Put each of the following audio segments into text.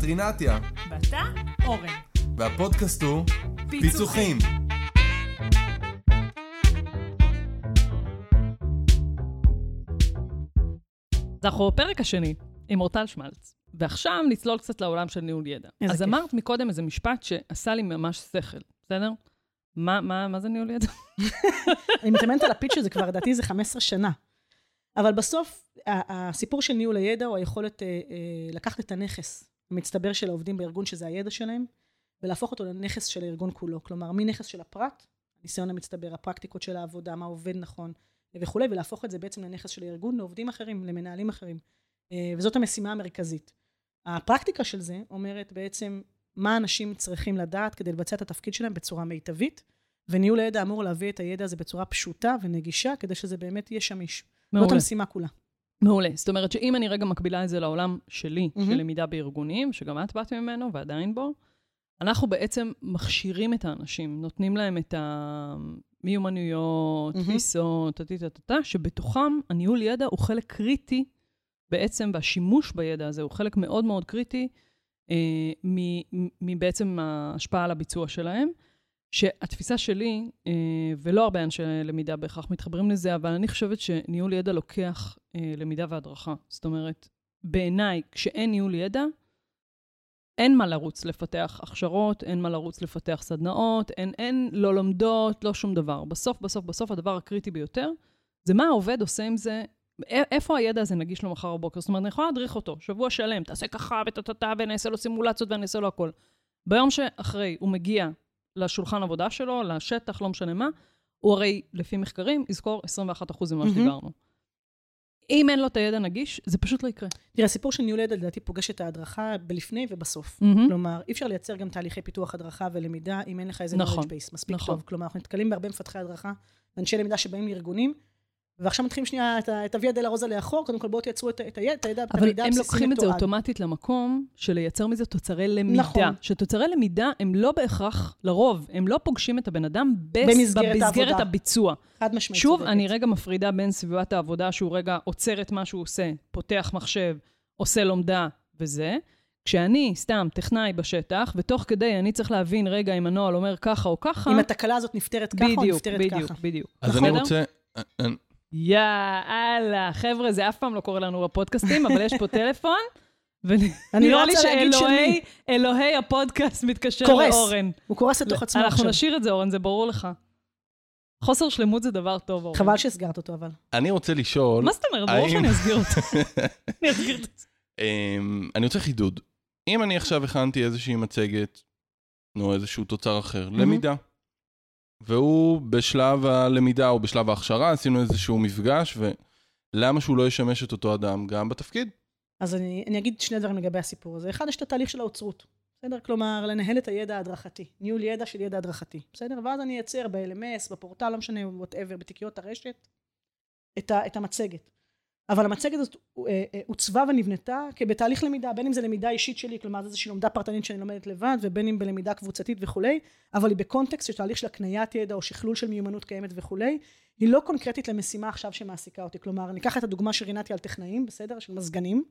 את רינתיה, ואתה, אורן. והפודקאסט הוא פיצוחים. אז אנחנו בפרק השני עם אורטל שמלץ, ועכשיו נצלול קצת לעולם של ניהול ידע. איזה אז כיף. אמרת מקודם איזה משפט שעשה לי ממש שכל, בסדר? מה, מה, מה זה ניהול ידע? אני מתאמנת על הפיץ' הזה כבר, לדעתי זה 15 שנה. אבל בסוף, הסיפור של ניהול הידע הוא היכולת אה, אה, לקחת את הנכס המצטבר של העובדים בארגון, שזה הידע שלהם, ולהפוך אותו לנכס של הארגון כולו. כלומר, מנכס של הפרט, הניסיון המצטבר, הפרקטיקות של העבודה, מה עובד נכון וכולי, ולהפוך את זה בעצם לנכס של הארגון, לעובדים אחרים, למנהלים אחרים. אה, וזאת המשימה המרכזית. הפרקטיקה של זה אומרת בעצם מה אנשים צריכים לדעת כדי לבצע את התפקיד שלהם בצורה מיטבית, וניהול הידע אמור להביא את הידע הזה בצורה פשוטה ונגישה, כדי שזה באמת יהיה שמיש. זאת מעולה. המשימה כולה. מעולה. זאת אומרת שאם אני רגע מקבילה את זה לעולם שלי, מהמם. של למידה בארגונים, שגם את באת ממנו ועדיין בו, אנחנו בעצם מכשירים את האנשים, נותנים להם את המיומנויות, מהמם. תפיסות, טה-טה-טה-טה, שבתוכם הניהול ידע הוא חלק קריטי בעצם, והשימוש בידע הזה הוא חלק מאוד מאוד קריטי אה, מ- מ- מבעצם ההשפעה על הביצוע שלהם. שהתפיסה שלי, אה, ולא הרבה אנשי למידה בהכרח מתחברים לזה, אבל אני חושבת שניהול ידע לוקח אה, למידה והדרכה. זאת אומרת, בעיניי, כשאין ניהול ידע, אין מה לרוץ לפתח הכשרות, אין מה לרוץ לפתח סדנאות, אין, אין לא לומדות, לא שום דבר. בסוף, בסוף, בסוף, הדבר הקריטי ביותר, זה מה העובד עושה עם זה, איפה הידע הזה נגיש לו מחר בבוקר. זאת אומרת, אני יכולה להדריך אותו, שבוע שלם, תעשה ככה וטה-טה-טה, ונעשה לו סימולציות ואני אעשה לו הכל. ביום שאחרי הוא מגיע לשולחן עבודה שלו, לשטח, לא משנה מה, הוא הרי, לפי מחקרים, יזכור 21% ממה מהמם. שדיברנו. אם אין לו את הידע נגיש, זה פשוט לא יקרה. תראה, הסיפור של ניהול ידע לדעתי פוגש את ההדרכה בלפני ובסוף. מהמם. כלומר, אי אפשר לייצר גם תהליכי פיתוח הדרכה ולמידה אם אין לך איזה נכון, knowledge base מספיק נכון. טוב. כלומר, אנחנו נתקלים בהרבה מפתחי הדרכה ואנשי למידה שבאים לארגונים, ועכשיו מתחילים שנייה את את הוויה דלה לאחור, קודם כל בואו תייצרו את את הידע, את הידע, את אבל המידע הם הבסיסי לוקחים את זה מתועד. אוטומטית למקום של לייצר מזה תוצרי למידה. נכון. שתוצרי למידה הם לא בהכרח, לרוב, הם לא פוגשים את הבן אדם בס- במסגרת במסגרת. הביצוע. חד משמעית. שוב, צודקת. אני רגע מפרידה בין סביבת העבודה, שהוא רגע עוצר את מה שהוא עושה, פותח מחשב, עושה לומדה וזה. כשאני סתם טכנאי בשטח, ותוך כדי אני צריך להבין רגע אם הנוהל אומר ככה או ככה, אם התקלה הזאת נפתרת ככה או בדיוק, נפתרת בדיוק, ככה. בדיוק. אז בסדר? אני רוצה... יאללה, חבר'ה, זה אף פעם לא קורה לנו בפודקאסטים, אבל יש פה טלפון, לא ונראה לי של שאלוהי, הפודקאסט מתקשר קורס. לאורן. הוא קורס לתוך עצמו אנחנו עכשיו. נשאיר את זה, אורן, זה ברור לך. חוסר שלמות זה דבר טוב, אורן. חבל שהסגרת אותו, אבל. אני רוצה לשאול... מה זאת אומרת? ברור שאני אסגיר אותו. אני אסגיר את זה. אמ, אני רוצה חידוד. אם אני עכשיו הכנתי איזושהי מצגת, נו, איזשהו תוצר אחר, למידה, והוא בשלב הלמידה או בשלב ההכשרה, עשינו איזשהו מפגש, ולמה שהוא לא ישמש את אותו אדם גם בתפקיד? אז אני, אני אגיד שני דברים לגבי הסיפור הזה. אחד, יש את התהליך של האוצרות. בסדר? כלומר, לנהל את הידע ההדרכתי. ניהול ידע של ידע הדרכתי. בסדר? ואז אני אייצר ב-LMS, בפורטל, לא משנה, whatever, בתיקיות הרשת, את, ה, את המצגת. אבל המצגת הזאת אה, אה, עוצבה ונבנתה כבתהליך למידה, בין אם זה למידה אישית שלי, כלומר, זה איזושהי לומדה פרטנית שאני לומדת לבד, ובין אם בלמידה קבוצתית וכולי, אבל היא בקונטקסט של תהליך של הקניית ידע או שכלול של מיומנות קיימת וכולי, היא לא קונקרטית למשימה עכשיו שמעסיקה אותי. כלומר, אני אקח את הדוגמה שרינתי על טכנאים, בסדר? של מזגנים,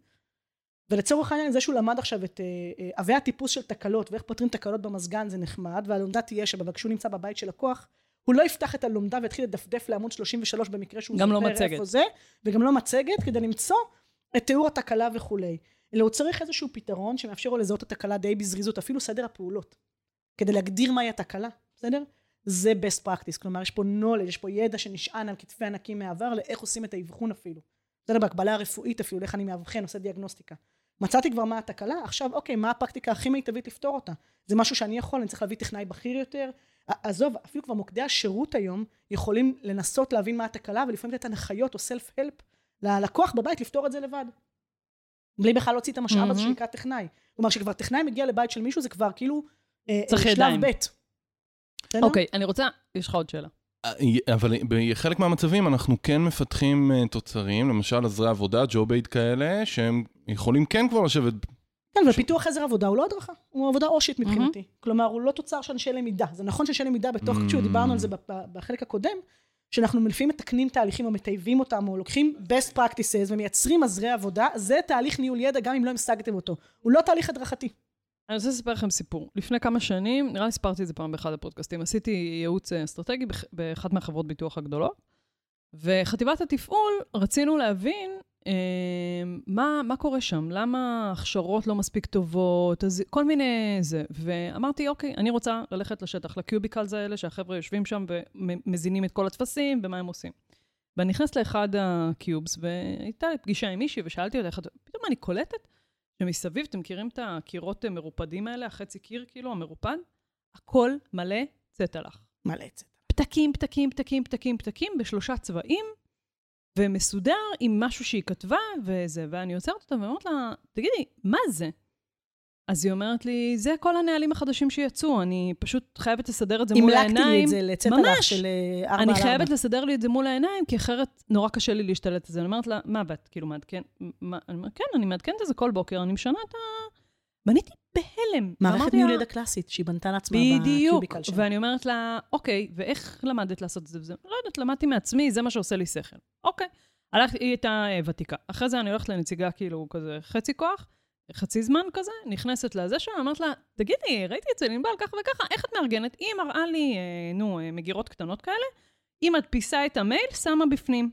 ולצורך העניין זה שהוא למד עכשיו את אה, אה, עבי הטיפוס של תקלות ואיך פותרים תקלות במזגן זה נחמד והלומדה תהיה שם אבל כשהוא נמצא בבית של לקוח הוא לא יפתח את הלומדה ויתחיל לדפדף לעמוד 33 במקרה שהוא לא זוכר מצגת. איפה זה וגם לא מצגת כדי למצוא את תיאור התקלה וכולי אלא הוא צריך איזשהו פתרון שמאפשר לו לזהות את התקלה די בזריזות אפילו סדר הפעולות כדי להגדיר מהי התקלה בסדר? זה best practice כלומר יש פה knowledge יש פה ידע שנשען על כתפי ענקים מהעבר לאיך עושים את האבחון אפילו בסדר בהקבלה הרפואית אפילו איך אני מאבחן עושה דיאגנוסטיקה מצאתי כבר מה התקלה, עכשיו אוקיי, מה הפרקטיקה הכי מיטבית לפתור אותה? זה משהו שאני יכול, אני צריך להביא טכנאי בכיר יותר. עזוב, אפילו כבר מוקדי השירות היום יכולים לנסות להבין מה התקלה ולפעמים לתת הנחיות או סלף הלפ ללקוח בבית לפתור את זה לבד. בלי בכלל להוציא את המשאב הזה מהמם. שנקרא טכנאי. כלומר, כשכבר טכנאי מגיע לבית של מישהו זה כבר כאילו אה, צריך אה, ידיים. שלב ב'. אוקיי, אני רוצה, יש לך עוד שאלה. אה, אבל בחלק מהמצבים אנחנו כן מפתחים תוצרים, למשל עזרי עבודה, ג'וב אייד כאלה, שהם יכולים כן כבר לשבת... כן, ופיתוח עזר עבודה הוא לא הדרכה, הוא עבודה אושית מבחינתי. כלומר, הוא לא תוצר של אנשי למידה. זה נכון שאנשי למידה בתוך, Mm. כשדיברנו על זה בחלק הקודם, שאנחנו לפעמים מתקנים תהליכים או מטייבים אותם, או לוקחים best practices ומייצרים עזרי עבודה, זה תהליך ניהול ידע גם אם לא השגתם אותו. הוא לא תהליך הדרכתי. אני רוצה לספר לכם סיפור. לפני כמה שנים, נראה לי סיפרתי את זה פעם באחד הפודקאסטים, עשיתי ייעוץ אה, אסטרטגי באחת מהחברות ביטוח הגדולות, וחטיבת התפעול, רצינו להבין מה, מה קורה שם, למה הכשרות לא מספיק טובות, אז כל מיני זה. ואמרתי, אוקיי, אני רוצה ללכת לשטח, לקיוביקלס האלה, שהחבר'ה יושבים שם ומזינים את כל הטפסים ומה הם עושים. ואני נכנסת לאחד הקיובס, והייתה לי פגישה עם מישהי, ושאלתי אותה, פתאום אני קולטת שמסביב, אתם מכירים את הקירות המרופדים האלה, החצי קיר כאילו, המרופד? הכל מלא צטלח. מלא צטלח. פתקים, פתקים, פתקים, פתקים, פתקים, בשלושה צבעים, ומסודר עם משהו שהיא כתבה וזה. ואני עוצרת אותה ואומרת לה, תגידי, מה זה? אז היא אומרת לי, זה כל הנהלים החדשים שיצאו, אני פשוט חייבת לסדר את זה מול העיניים. המלקתי לי את זה לצטלח של 4 על 4. אני חייבת לסדר לי את זה מול העיניים, כי אחרת נורא קשה לי להשתלט על זה. אני אומרת לה, מה, ואת כאילו מעדכן? אני אומרת, כן, אני מעדכנת את זה כל בוקר, אני משנה את ה... בניתי בהלם. מערכת ניהול ידע קלאסית שהיא בנתה לעצמה בקיוביקל שלה. בדיוק, ואני אומרת לה, אוקיי, ואיך למדת לעשות את זה וזה? לא יודעת, למדתי מעצמי, זה מה שעושה לי שכל. אוקיי. הלכתי, היא הייתה אה, ותיקה. אחרי זה אני הולכת לנציגה כאילו כזה חצי כוח, חצי זמן כזה, נכנסת לזה שם, אמרת לה, תגידי, ראיתי זה ענבל ככה וככה, איך את מארגנת? היא מראה לי, אה, נו, אה, מגירות קטנות כאלה, היא מדפיסה את המייל, שמה בפנים.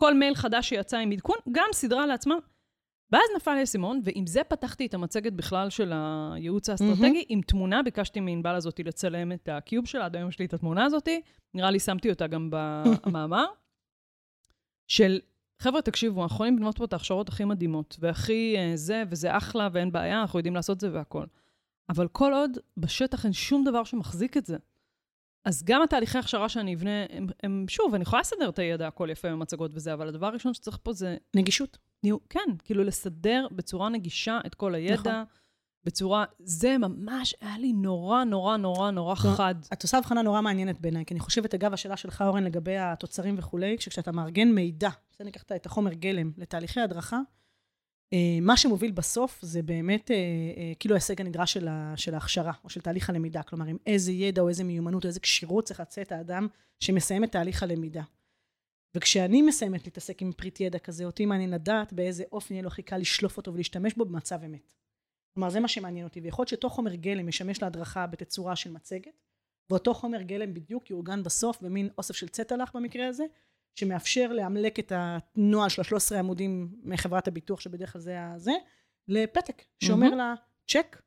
כל מייל חדש שיצא עם עדכון, גם סידרה לעצמה. ואז נפל לי האסימון, ועם זה פתחתי את המצגת בכלל של הייעוץ האסטרטגי, mm-hmm. עם תמונה, ביקשתי מענבל הזאת לצלם את הקיוב שלה, עד היום יש לי את התמונה הזאת, נראה לי שמתי אותה גם במאמר, של חבר'ה, תקשיבו, אנחנו יכולים לבנות פה את ההכשרות הכי מדהימות, והכי uh, זה, וזה אחלה, ואין בעיה, אנחנו יודעים לעשות זה והכול. אבל כל עוד בשטח אין שום דבר שמחזיק את זה. אז גם התהליכי הכשרה שאני אבנה, הם, הם שוב, אני יכולה לסדר את הידע, הכל יפה במצגות וזה, אבל הדבר הראשון שצריך פה זה... נגישות. כן, כאילו לסדר בצורה נגישה את כל הידע. נכון. בצורה, זה ממש היה לי נורא, נורא, נורא, נורא חד. את עושה הבחנה נורא מעניינת בעיניי, כי אני חושבת, אגב, השאלה שלך, אורן, לגבי התוצרים וכולי, כשאתה מארגן מידע, בסדר, ניקח את החומר גלם לתהליכי הדרכה, אה, מה שמוביל בסוף זה באמת אה, אה, כאילו ההישג הנדרש של, של ההכשרה, או של תהליך הלמידה. כלומר, עם איזה ידע או איזה מיומנות או איזה כשירות צריך לצאת האדם שמסיים את תהליך הלמידה. וכשאני מסיימת להתעסק עם פריט ידע כזה, אותי מעניין לדעת באיזה אופן יהיה לו הכי קל לשלוף אותו ולהשתמש בו במצב אמת. כלומר, זה מה שמעניין אותי. ויכול להיות שאותו חומר גלם ישמש להדרכה בתצורה של מצגת, ואותו חומר גלם בדיוק יאורגן בסוף במין אוסף של צטלח במקרה הזה, שמאפשר לאמלק את הנוהל של ה-13 עמודים מחברת הביטוח, שבדרך כלל זה הזה, לפתק, שאומר mm-hmm. לה, צ'ק,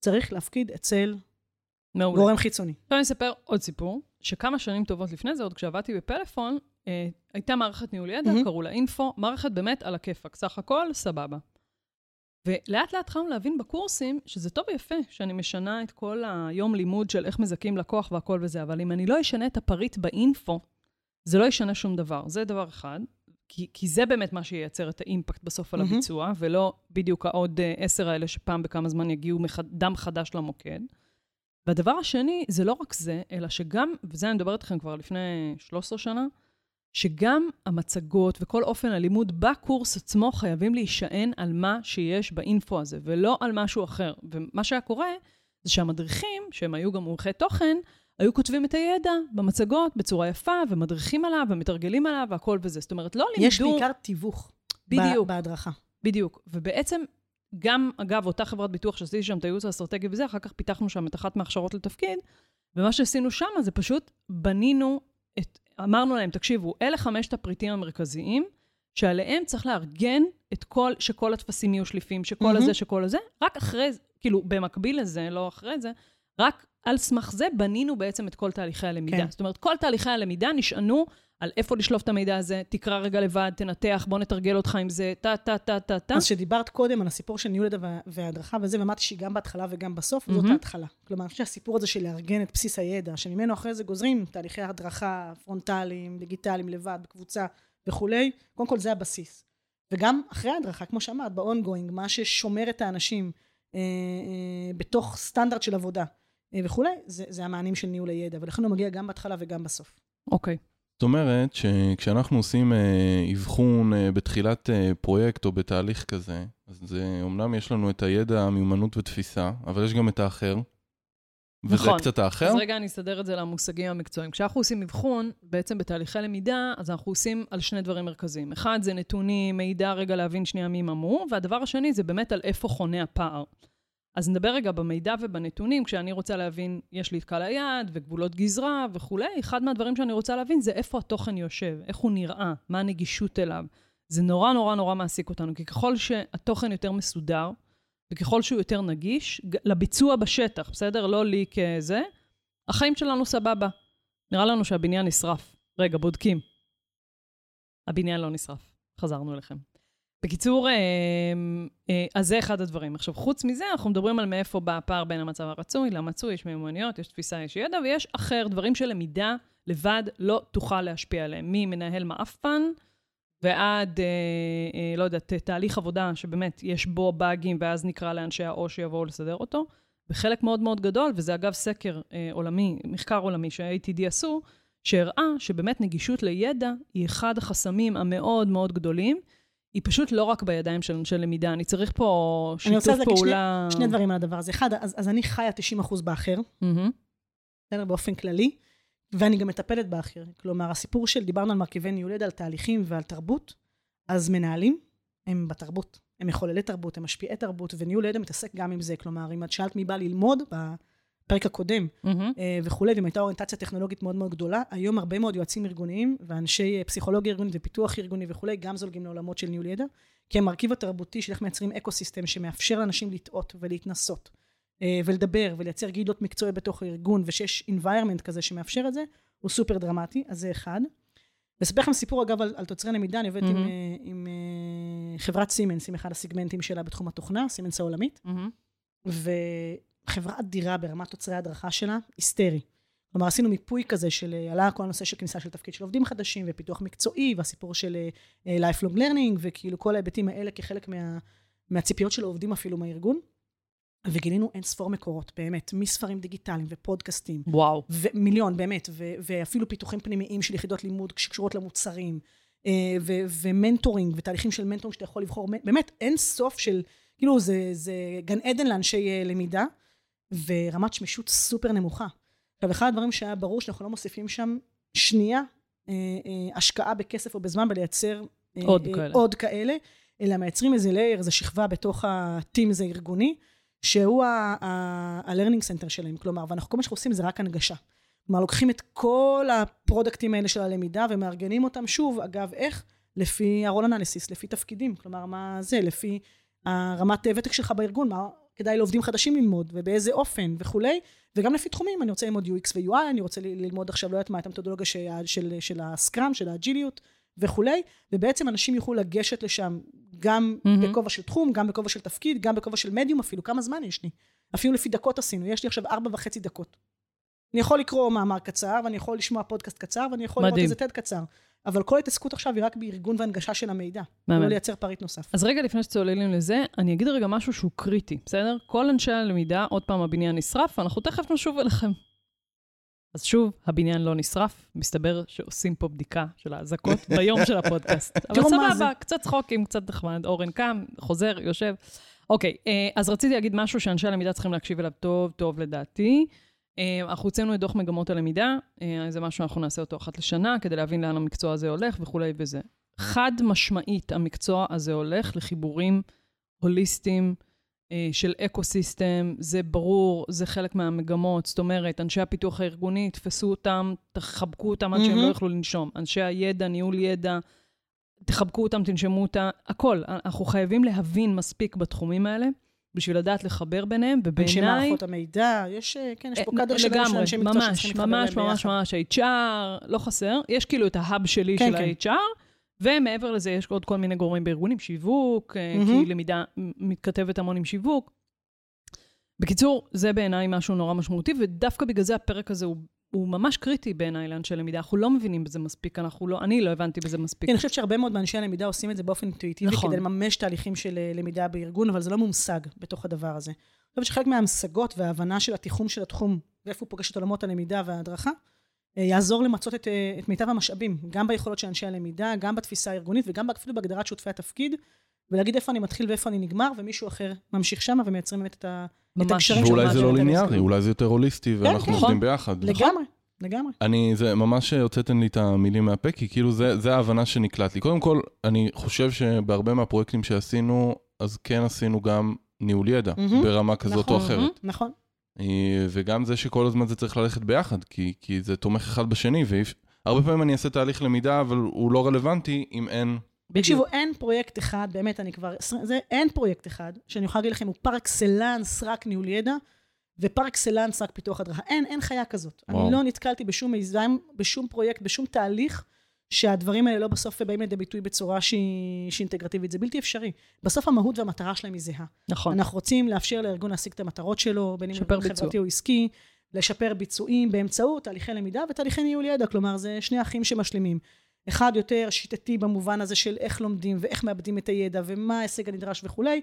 צריך להפקיד אצל מעולה. גורם חיצוני. עכשיו אני אספר עוד סיפור, שכמה שנים טובות לפני זה, עוד כשעבדתי בפלאפון, אה, הייתה מערכת ניהול ידע, mm-hmm. קראו לה אינפו, מערכת באמת על הכיפאק, סך הכל, סבבה. ולאט לאט התחלנו להבין בקורסים שזה טוב ויפה שאני משנה את כל היום לימוד של איך מזכים לקוח והכל וזה, אבל אם אני לא אשנה את הפריט באינפו, זה לא ישנה שום דבר. זה דבר אחד, כי, כי זה באמת מה שייצר את האימפקט בסוף על הביצוע, mm-hmm. ולא בדיוק העוד uh, עשר האלה שפעם בכמה זמן יגיעו מחד, דם חדש למוקד. והדבר השני, זה לא רק זה, אלא שגם, וזה אני מדברת איתכם כבר לפני 13 שנה, שגם המצגות וכל אופן הלימוד בקורס עצמו חייבים להישען על מה שיש באינפו הזה, ולא על משהו אחר. ומה שהיה קורה, זה שהמדריכים, שהם היו גם מומחי תוכן, היו כותבים את הידע במצגות בצורה יפה, ומדריכים עליו, ומתרגלים עליו, והכל וזה. זאת אומרת, לא לימדו... יש בעיקר תיווך. בדיוק. בהדרכה. בדיוק. ובעצם, גם, אגב, אותה חברת ביטוח שעשיתי שם את הייעוץ האסטרטגי וזה, אחר כך פיתחנו שם את אחת מההכשרות לתפקיד, ומה שעשינו שם זה פשוט בנינו את... אמרנו להם, תקשיבו, אלה חמשת הפריטים המרכזיים, שעליהם צריך לארגן את כל, שכל הטפסים יהיו שליפים, שכל mm-hmm. הזה, שכל הזה, רק אחרי, כאילו, במקביל לזה, לא אחרי זה, רק על סמך זה בנינו בעצם את כל תהליכי הלמידה. כן. זאת אומרת, כל תהליכי הלמידה נשענו על איפה לשלוף את המידע הזה, תקרא רגע לבד, תנתח, בוא נתרגל אותך עם זה, טה, טה, טה, טה, טה. אז כשדיברת קודם על הסיפור של ניהול ידע וההדרכה וזה, ואמרתי שהיא גם בהתחלה וגם בסוף, mm-hmm. זאת ההתחלה. כלומר, אני חושב שהסיפור הזה של לארגן את בסיס הידע, שממנו אחרי זה גוזרים תהליכי הדרכה פרונטליים, דיגיטליים, לבד, בקבוצה וכולי, קודם כל זה הבסיס. וגם אחרי ההדרכה, כמו שאמרת, ב-ongoing, מה ששומר את האנשים אה, אה, בתוך סטנדרט של עבודה. אה, וכולי, זה, זה המענים של ניהול הידע, ולכן הוא מגיע גם בהתחלה וגם בסוף. אוקיי. Okay. זאת אומרת שכשאנחנו עושים אה, אבחון אה, בתחילת אה, פרויקט או בתהליך כזה, אז זה, אומנם יש לנו את הידע, המיומנות ותפיסה, אבל יש גם את האחר, וזה נכון. קצת האחר? אז רגע אני אסדר את זה למושגים המקצועיים. כשאנחנו עושים אבחון, בעצם בתהליכי למידה, אז אנחנו עושים על שני דברים מרכזיים. אחד זה נתונים, מידע, רגע להבין שנייה מי ממו, והדבר השני זה באמת על איפה חונה הפער. אז נדבר רגע במידע ובנתונים, כשאני רוצה להבין, יש לי את קהל היעד וגבולות גזרה וכולי, אחד מהדברים שאני רוצה להבין זה איפה התוכן יושב, איך הוא נראה, מה הנגישות אליו. זה נורא נורא נורא מעסיק אותנו, כי ככל שהתוכן יותר מסודר, וככל שהוא יותר נגיש, לביצוע בשטח, בסדר? לא לי כזה, החיים שלנו סבבה. נראה לנו שהבניין נשרף. רגע, בודקים. הבניין לא נשרף. חזרנו אליכם. בקיצור, אה, אה, אז זה אחד הדברים. עכשיו, חוץ מזה, אנחנו מדברים על מאיפה בא הפער בין המצב הרצוי למצוי, יש מיומנויות, יש תפיסה, יש ידע, ויש אחר, דברים שלמידה לבד לא תוכל להשפיע עליהם. ממנהל מאפן ועד, אה, לא יודעת, תהליך עבודה שבאמת יש בו באגים, ואז נקרא לאנשי האו שיבואו לסדר אותו. בחלק מאוד מאוד גדול, וזה אגב סקר עולמי, מחקר עולמי שה-ATD עשו, שהראה שבאמת נגישות לידע היא אחד החסמים המאוד מאוד גדולים. היא פשוט לא רק בידיים של אנשי למידה, אני צריך פה אני רוצה שיתוף להגיד שני- פעולה... שני דברים על הדבר הזה. אחד, אז, אז אני חיה 90% באחר, מהמם. בסדר? באופן כללי, ואני גם מטפלת באחר. כלומר, הסיפור של, דיברנו על מרכיבי ניהול ידע, על תהליכים ועל תרבות, אז מנהלים הם בתרבות. הם מחוללי תרבות, הם משפיעי תרבות, וניהול ידע מתעסק גם עם זה. כלומר, אם את שאלת מי בא ללמוד בפרק הקודם. אה, וכולי, ואם הייתה אוריינטציה טכנולוגית מאוד מאוד גדולה, היום הרבה מאוד יועצים ארגוניים ואנשי אה, פסיכולוגיה ארגונית ופיתוח ארגוני וכולי, גם זולגים לעולמות של ניהול ידע, כי המרכיב התרבותי של איך מייצרים ecosystem שמאפשר לאנשים לטעות ולהתנסות אה, ולדבר ולייצר גילדות מקצועיות בתוך הארגון, ושיש environment כזה שמאפשר את זה, הוא סופר דרמטי, אז זה אחד. ואספר לכם סיפור אגב על, על תוצרי למידה, אני עובדת עם. אה, עם אה, חברת סימנס, עם אחד הסגמנטים שלה בתחום התוכנה, סימנס העולמית. מהמם. וחברה אדירה ברמת תוצרי ההדרכה שלה, היסטרי. כלומר, עשינו מיפוי כזה של, אה, עלה כל הנושא של כניסה של תפקיד של עובדים חדשים, ופיתוח מקצועי, והסיפור של אה, lifelong learning, וכאילו כל ההיבטים האלה כחלק מה, מהציפיות של העובדים אפילו מהארגון. וגילינו אין ספור מקורות, באמת, מספרים דיגיטליים ופודקאסטים, וואו. ומיליון, באמת, ו- ואפילו פיתוחים פנימיים של יחידות לימוד שקשורות למוצרים, אה, ו- ו mentoring, ותהליכים של mentoring שאתה יכול לבחור, באמת, אין סוף של, כאילו, זה, זה גן עדן לאנשי אה, למידה, ורמת שמישות סופר נמוכה. עכשיו, אחד הדברים שהיה ברור שאנחנו לא מוסיפים שם שנייה אה, אה, השקעה בכסף או בזמן בלייצר אה, עוד אה, כאלה. עוד כאלה, אלא מייצרים איזה לייר, איזה שכבה בתוך הטים הזה הארגוני, שהוא ה-learning center שלהם, כלומר, ואנחנו כל מה שאנחנו עושים זה רק הנגשה. כלומר, לוקחים את כל הפרודקטים האלה של הלמידה ומארגנים אותם שוב, אגב, איך? לפי הרול אנליסיס, לפי תפקידים, כלומר, מה זה, לפי הרמת ותק שלך בארגון, מה כדאי לעובדים חדשים ללמוד, ובאיזה אופן וכולי, וגם לפי תחומים, אני רוצה ללמוד UX ו-UI, אני רוצה ללמוד עכשיו, לא יודעת מה, את המתודולוגיה של, של, של הסקראם, של האג'יליות וכולי, ובעצם אנשים יוכלו לגשת לשם גם מהמם. בכובע של תחום, גם בכובע של תפקיד, גם בכובע של מדיום אפילו, כמה זמן יש לי? אפילו לפי דקות עשינו, יש לי עכשיו ארבע וחצי דקות. אני יכול לקרוא מאמר קצר, ואני יכול לשמוע פודקאסט קצר, ואני יכול לראות מדהים. איזה TED קצר. אבל כל ההתעסקות עכשיו היא רק בארגון והנגשה של המידע. מהמם. לא לייצר פריט נוסף. אז רגע לפני שצוללים לזה, אני אגיד רגע משהו שהוא קריטי, בסדר? כל אנשי הלמידה, עוד פעם הבניין נשרף, אנחנו תכף נשוב אליכם. אז שוב, הבניין לא נשרף, מסתבר שעושים פה בדיקה של האזעקות ביום של הפודקאסט. אבל. סבבה, קצת צחוקים, קצת נחמד, אורן קם, חוזר, יושב. אוקיי, אה, אז רציתי להגיד משהו שאנשי הלמידה צריכים להקשיב אליו טוב, טוב לדעתי. אה, אנחנו הוצאנו את דוח מגמות הלמידה, אה, זה משהו שאנחנו נעשה אותו אחת לשנה, כדי להבין לאן המקצוע הזה הולך וכולי וזה. חד משמעית, המקצוע הזה הולך לחיבורים הוליסטיים אה, של ecosystem, זה ברור, זה חלק מהמגמות. זאת אומרת, אנשי הפיתוח הארגוני, תפסו אותם, תחבקו אותם עד שהם לא. יוכלו לנשום. אנשי הידע, ניהול ידע, תחבקו אותם, תנשמו אותה, הכל. אנחנו חייבים להבין מספיק בתחומים האלה, בשביל לדעת לחבר ביניהם, אנשי ובעיניי... מערכות המידע, יש, אה, כן, יש פה אה, קאדר של לגמרי, אנשי מקצוע ממש, שצריכים להתחבר ממש, להם ממש, ביחד. ממש, HR, לא חסר. יש כאילו את ההאב שלי כן, של כן. ה-HR, ומעבר לזה יש עוד כל מיני גורמים בארגונים, שיווק, מהמם. כי למידה מתכתבת המון עם שיווק. בקיצור, זה בעיניי משהו נורא משמעותי, ודווקא בגלל זה הפרק הזה הוא, הוא ממש קריטי בעיניי לאנשי למידה. אנחנו לא מבינים בזה מספיק, אנחנו לא, אני לא הבנתי בזה מספיק. אני חושבת שהרבה מאוד מאנשי הלמידה עושים את זה באופן אינטואיטיבי, נכון. כדי לממש תהליכים של אה, למידה בארגון, אבל זה לא מומשג בתוך הדבר הזה. אני חושבת שחלק מההמשגות וההבנה של התיחום של התחום, ואיפה הוא פוגש את עולמות הלמידה וההדרכה, אה, יעזור למצות את, אה, את מיטב המשאבים, גם ביכולות של אנשי הלמידה, גם בתפיסה הארגונית וגם אפילו בהגדרת שותפי התפקיד, ולהגיד איפה אני מתחיל ואיפה אני נגמר, ומישהו אחר ממשיך שמה ומייצרים באמת את ה... את. הקשרים ואולי שמעבירים זה לא ליניארי. אולי זה יותר הוליסטי, ואנחנו כן. עובדים ביחד. לגמרי, לגמרי. אני, זה ממש הוצאתם לי את המילים מהפה, כי כאילו זה, זה ההבנה שנקלט לי. קודם כל, אני חושב שבהרבה מהפרויקטים שעשינו, אז כן עשינו גם ניהול ידע, מהמם. ברמה כזאת או נכון. אחרת. נכון. אה, וגם זה שכל הזמן זה צריך ללכת ביחד, כי, כי זה תומך אחד בשני, והרבה פעמים אני אעשה תהליך למידה, אבל הוא לא רלוונטי אם אין... תקשיבו, אין פרויקט אחד, באמת, אני כבר... זה, אין פרויקט אחד, שאני יכולה להגיד לכם, הוא פר אקסלנס רק ניהול ידע, ופר אקסלנס רק פיתוח הדרכה. אין, אין חיה כזאת. וואו. אני לא נתקלתי בשום מיזם, בשום פרויקט, בשום תהליך, שהדברים האלה לא בסוף באים לידי ביטוי בצורה שהיא, שהיא אינטגרטיבית. זה בלתי אפשרי. בסוף המהות והמטרה שלהם היא זהה. נכון. אנחנו רוצים לאפשר לארגון להשיג את המטרות שלו, בין אם ביצוע. חברתי או עסקי, לשפר ביצועים באמצעות תהליכי למידה ותהליכי ניהול ידע, כלומר זה שני אחים שמשלימים. אחד יותר שיטתי במובן הזה של איך לומדים ואיך מאבדים את הידע ומה ההישג הנדרש וכולי.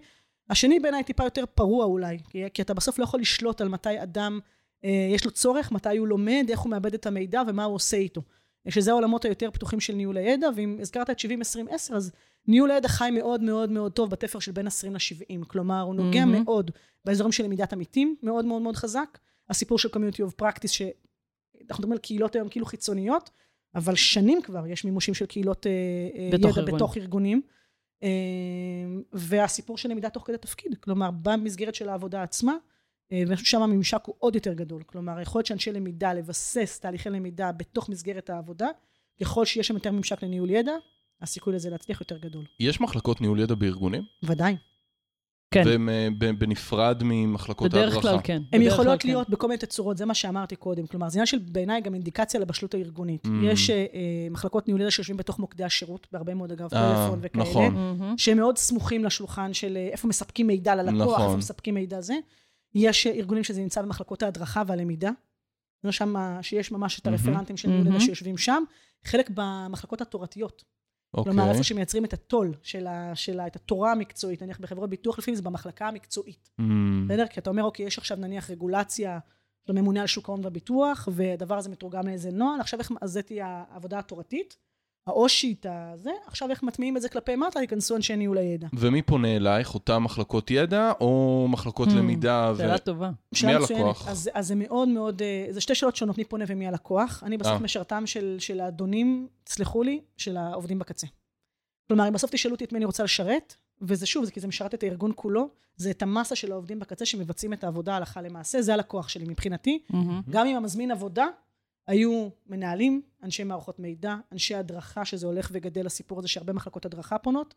השני בעיניי טיפה יותר פרוע אולי, כי, כי אתה בסוף לא יכול לשלוט על מתי אדם אה, יש לו צורך, מתי הוא לומד, איך הוא מאבד את המידע ומה הוא עושה איתו. שזה העולמות היותר פתוחים של ניהול הידע, ואם הזכרת את 70-20-10, אז ניהול הידע חי מאוד מאוד מאוד טוב בתפר של בין 20 ל-70. כלומר, הוא נוגע מהמם. מאוד באזורים של למידת עמיתים, מאוד מאוד מאוד חזק. הסיפור של community of practice, שאנחנו מדברים על קהילות היום כאילו חיצוניות, אבל שנים כבר יש מימושים של קהילות אה, אה, בתוך ידע ארגון. בתוך ארגונים. אה, והסיפור של למידה תוך כדי תפקיד, כלומר, במסגרת של העבודה עצמה, ואני חושבת ששם הממשק הוא עוד יותר גדול. כלומר, היכולת של אנשי למידה לבסס תהליכי למידה בתוך מסגרת העבודה, ככל שיש שם יותר ממשק לניהול ידע, הסיכוי לזה להצליח יותר גדול. יש מחלקות ניהול ידע בארגונים? ודאי. כן. והן אה, ב- בנפרד ממחלקות ההדרכה? בדרך כלל כן. הן יכולות כלל להיות בכל מיני תצורות, זה מה שאמרתי קודם. כלומר, זה עניין של בעיניי גם אינדיקציה לבשלות הארגונית. Mm. יש אה, אה, מחלקות ניהול ידע שיושבים בתוך מוקדי השירות, בהרבה מאוד אגב, טלפון וכאלה. נכון. כן. שהם מאוד סמוכים לשולחן של איפה מספקים מידע ללקוח, נכון. איפה מספקים מידע זה. יש ארגונים שזה נמצא במחלקות ההדרכה והלמידה. זה שם שיש ממש את. הרפרנטים של ניהול ידע. שיושבים שם. חלק במחלקות התורתיות. אוקיי. כלומר, איפה שמייצרים את הטול של, של ה, את התורה המקצועית, נניח בחברות ביטוח, לפעמים זה במחלקה המקצועית. Mm, בסדר? כי אתה אומר, אוקיי, יש עכשיו נניח רגולציה של הממונה על שוק ההון והביטוח, והדבר הזה מתורגם לאיזה נוהל, עכשיו איך, אז זה תהיה העבודה התורתית, האושית, הזה, עכשיו איך מטמיעים את זה כלפי מטה, ייכנסו אנשי ניהול הידע. ומי פונה אלייך? אותן מחלקות ידע או מחלקות Hmm, למידה? ו- שאלה טובה. שאלה הלקוח? אז, אז זה מאוד מאוד, אה, זה שתי שאלות שונות, מי פונה ומי הלקוח. אני בסוף אה. משרתם של, של האדונים, תסלחו לי, של העובדים בקצה. כלומר, אם בסוף תשאלו אותי את מי אני רוצה לשרת, וזה שוב, זה כי זה משרת את הארגון כולו, זה את המסה של העובדים בקצה שמבצעים את העבודה הלכה למעשה, זה הלקוח שלי מבחינתי. מהמם. גם אם המזמין עבודה, היו מנהלים, אנשי מערכות מידע, אנשי הדרכה, שזה הולך וגדל הסיפור הזה שהרבה מחלקות הדרכה פונות.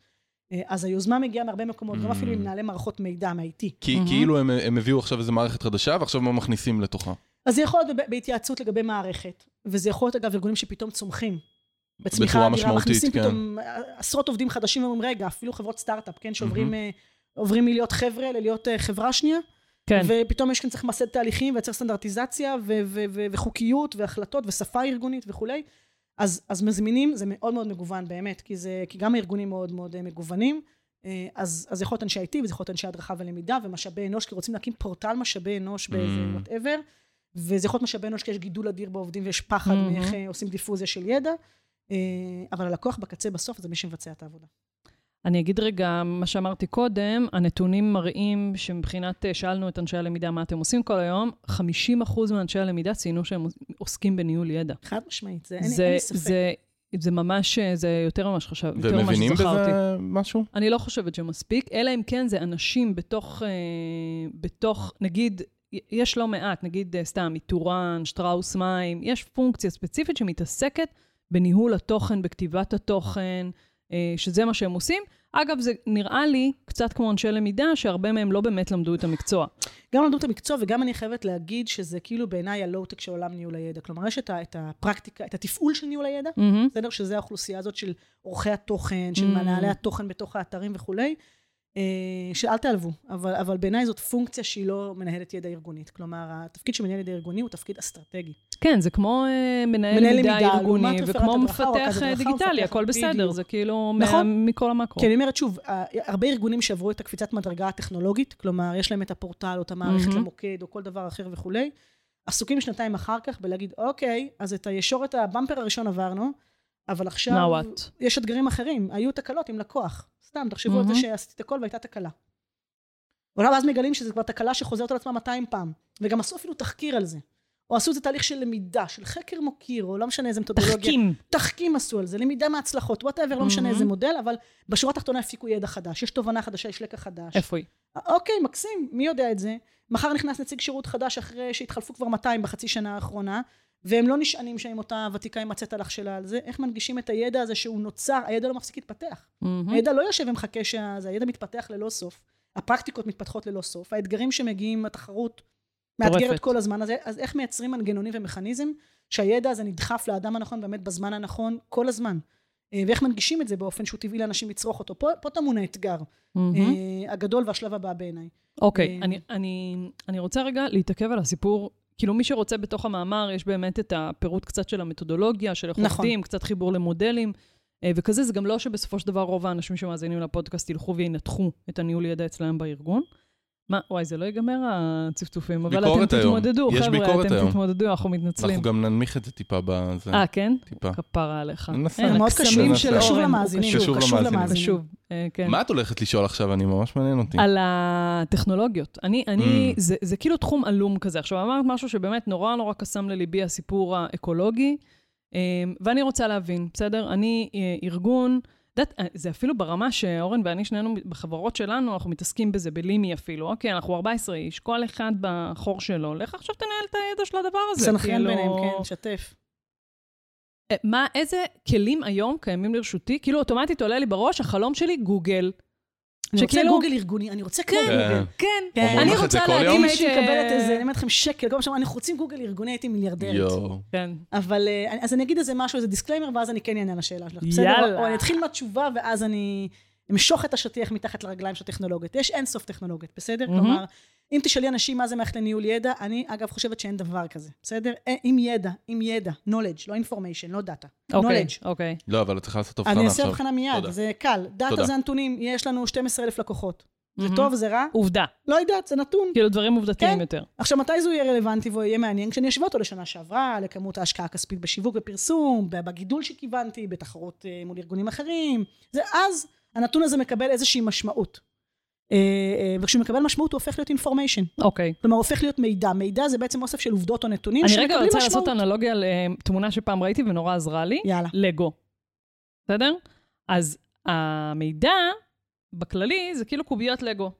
אה, אז היוזמה מגיעה מהרבה מקומות, גם Mm. אפילו ממנהלי מערכות מידע, מה-IT. כי מהמם. כאילו הם, הם הביאו עכשיו איזו מערכת חדשה, ועכשיו מה מכניסים לתוכה? אז זה יכול להיות בהתייעצות לגבי מערכת, וזה יכול להיות אגב ארגונים שפתאום צומחים. בצמיחה אדירה, מכניסים כן. פתאום עשרות עובדים חדשים ואומרים, רגע, אפילו חברות סטארט-אפ, כן, שעוברים מהמם. אה, מלהיות חבר'ה ללהיות אה, חברה שנייה, כן. ופתאום יש כאן צריך למסד תהליכים ולייצר סטנדרטיזציה ו- ו- ו- וחוקיות והחלטות ושפה ארגונית וכולי. אז, אז מזמינים, זה מאוד מאוד מגוון באמת, כי, זה, כי גם הארגונים מאוד מאוד אה, מגוונים. אה, אז, אז יכול להיות אנשי IT וזה יכול להיות אנשי הדרכה ולמידה ומשאבי אנוש, כי רוצים להקים פורטל משאבי אנוש באיזה Mm. whatever. וזה יכול להיות משאבי אנוש כי יש גידול אדיר בעובדים ויש פחד מהמם. מאיך אה, עושים דיפוזיה של ידע. אבל הלקוח בקצה בסוף זה מי שמבצע את העבודה. אני אגיד רגע מה שאמרתי קודם, הנתונים מראים שמבחינת, אה, שאלנו את אנשי הלמידה מה אתם עושים כל היום, 50% מאנשי הלמידה ציינו שהם עוסקים בניהול ידע. חד משמעית, זה זה, אין לי ספק. זה, זה ממש, אה, זה יותר ממה שחשב, יותר ממה שזכרתי. בזה משהו? אני לא חושבת שמספיק, אלא אם כן זה אנשים בתוך, אה, בתוך, נגיד, יש לא מעט, נגיד סתם, איתורן, שטראוס מים, יש פונקציה ספציפית שמתעסקת בניהול התוכן, בכתיבת התוכן, שזה מה שהם עושים. אגב, זה נראה לי קצת כמו אנשי למידה, שהרבה מהם לא באמת למדו את המקצוע. גם למדו את המקצוע, וגם אני חייבת להגיד שזה כאילו בעיניי הלואו-טק של עולם ניהול הידע. כלומר, יש את, ה, את הפרקטיקה, את התפעול של ניהול הידע, מהמם. בסדר? שזה האוכלוסייה הזאת של עורכי התוכן, של Mm. מנהלי התוכן בתוך האתרים וכולי, אה, שאל תעלבו, אבל, אבל בעיניי זאת פונקציה שהיא לא מנהלת ידע ארגונית. כלומר, התפקיד של מנהל ידע ארגוני הוא תפקיד אסטרטגי. כן, זה כמו אה, מנהל מנהל למידה, ארגוני, וכמו מפתח אה, דיגיטלי, הכל בסדר, בדיוק. זה כאילו נכון. מכל המקרו. כי אני אומרת שוב, הרבה ארגונים שעברו את הקפיצת מדרגה הטכנולוגית, כלומר, יש להם את הפורטל או את המערכת מהמם. למוקד או כל דבר אחר וכולי, עסוקים שנתיים אחר כך בלהגיד, אוקיי, אז את הישורת הבמפר הראשון עברנו, אבל עכשיו... יש אתגרים אחרים. היו תקלות עם לקוח. סתם, תחשבו על זה מהמם. שעשיתי את הכל והייתה תקלה. אבל אז מגלים שזו כבר תקלה שחוזרת על עצמה 200 פעם. וגם עשו אפילו תחקיר על זה. או עשו איזה תהליך של למידה, של חקר מוקיר, או לא משנה איזה מתודולוגיה. תחכים. תחכים עשו על זה, למידה מהצלחות, whatever, לא משנה. איזה מודל, אבל בשורה התחתונה הפיקו ידע חדש. יש תובנה חדשה, יש לקח חדש. איפה היא? אוקיי, מקסים, מי יודע את זה? מחר נכנס נציג שירות חדש אחרי שהתחלפו כבר 200 בחצי שנה האחרונה, והם לא נשענים שם עם אותה ותיקה עם הצטלח שלה על זה. איך מנגישים את הידע הזה שהוא נוצר, הידע לא מפסיק להתפתח. מהמם. הידע לא יושב ומחכה שזה, הידע מתפתח ללא סוף. הפרקטיקות מתפתחות ללא סוף. האתגרים שמגיעים, התחרות מאתגרת. כל הזמן. אז, אז איך מייצרים מנגנונים ומכניזם שהידע הזה נדחף לאדם הנכון באמת בזמן הנכון כל הזמן. אה, ואיך מנגישים את זה באופן שהוא טבעי לאנשים לצרוך אותו. פה, פה טמון האתגר. אה, הגדול והשלב הבא בעיניי. אוקיי, אה, אני, אני, אני רוצה רגע להתעכב על הסיפור. כאילו מי שרוצה בתוך המאמר, יש באמת את הפירוט קצת של המתודולוגיה, של איך נכון. עובדים, קצת חיבור למודלים, אה, וכזה, זה גם לא שבסופו של דבר רוב האנשים שמאזינים לפודקאסט ילכו וינתחו את הניהול ידע אצלם בארגון. מה, וואי, זה לא ייגמר הצפצופים, אבל אתם. תתמודדו, יש חבר'ה, ביקורת אתם היום. תתמודדו, אנחנו מתנצלים. אנחנו גם ננמיך את זה טיפה בזה. אה, כן? טיפה. כפרה עליך. ננסה. אין, מאוד קשור, של קשור למאזינים, קשור. קשור למאזינים. קשוב, אה, כן. מה את הולכת לשאול עכשיו? אני ממש מעניין אותי. על הטכנולוגיות. אני, אני, Mm. זה, זה כאילו תחום עלום כזה. עכשיו, אמרת משהו שבאמת נורא נורא קסם לליבי, הסיפור האקולוגי, אה, ואני רוצה להבין, בסדר? אני אה, ארגון, יודעת, אה, זה אפילו ברמה שאורן ואני, שנינו בחברות שלנו, אנחנו מתעסקים בזה, בלימי אפילו. אוקיי, אנחנו 14 איש, כל אחד בחור שלו. לך עכשיו תנהל את הידע של הדבר הזה. סנכרן כאילו- ביניהם, כן, שתף. אה, מה, איזה כלים היום קיימים לרשותי? כאילו, אוטומטית עולה לי בראש, החלום שלי, גוגל. אני רוצה שכאילו- גוגל ארגוני, אני רוצה כמו כן, גוגל. כן. כן. אני רוצה להגיד? אם ש... הייתי מקבלת איזה, אני אומרת לכם שקל, כל פעם שאומרים, אנחנו רוצים גוגל ארגוני, הייתי מיליארדרית. יואו. כן. אבל, אה, אז אני אגיד איזה משהו, איזה disclaimer, ואז אני כן אענה על השאלה שלך. בסדר? יאללה. או אני אתחיל מהתשובה, ואז אני אמשוך את השטיח מתחת לרגליים של הטכנולוגיות. יש אין סוף טכנולוגיות, בסדר? מהמם. כלומר, אם תשאלי אנשים מה זה מערכת לניהול ידע, אני אגב חושבת שאין דבר כזה, בסדר? אה, עם ידע, עם ידע, knowledge, לא information, לא דאטה. אוקיי, knowledge. אוקיי. לא, אבל את צריכה לעשות הבחנה אני עכשיו. אעשה הבחנה מיד, תודה. זה קל. דאטה תודה. זה הנתונים, יש לנו 12,000 לקוחות. זה מהמם. טוב, זה רע? עובדה. לא יודעת, זה נתון. כאילו דברים עובדתיים כן. יותר. עכשיו, מתי זה יהיה רלוונטי ויהיה מעניין? כשאני אשווה אותו לשנה שעברה, לכמות ההשקעה הכספית בשיווק ופרסום, בגידול שכיוונתי, בתחרות אה, מול ארגונים אחרים. זה אז הנתון הזה מקבל איזושהי משמעות. אה, אה, וכשהוא מקבל משמעות הוא הופך להיות אינפורמיישן. אוקיי. כלומר, הוא הופך להיות מידע. מידע זה בעצם אוסף של עובדות או נתונים אני שמקבלים רגע משמעות. רוצה לעשות אנלוגיה לתמונה שפעם ראיתי ונורא עזרה לי. יאללה. לגו. בסדר? אז המידע, בכללי, זה כאילו קוביות לגו.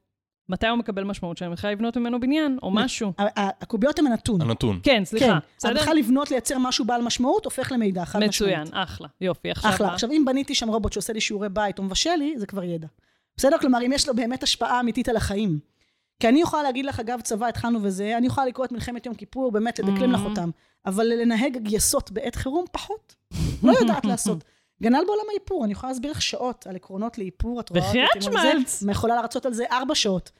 מתי הוא מקבל משמעות? שאני מתחילה לבנות ממנו בניין, או משהו. הקוביות הן הנתון. הנתון. כן, כן, סליחה. בסדר? בכלל לבנות, לייצר משהו בעל משמעות, הופך למידע, חד משמעית. מצוין, אחלה. יופי, עכשיו... אחלה. עכשיו, אם בניתי שם רובוט שעושה לי שיעורי בית או מבשל לי, זה כבר ידע. בסדר? כלומר, אם יש לו באמת השפעה אמיתית על החיים. כי אני יכולה להגיד לך, אגב צבא, התחלנו וזה, אני יכולה לקרוא את מלחמת יום כיפור, באמת, לדקלם לך Mhm. אותם. אבל לנהג גייסות בעת חירום, פחות. לא יודעת לעשות. גנל בעולם האיפור, אני יכולה להסביר לך שעות על עקרונות לאיפור, את רואה אותי עם זה. אני יכולה להרצות על זה ארבע שעות.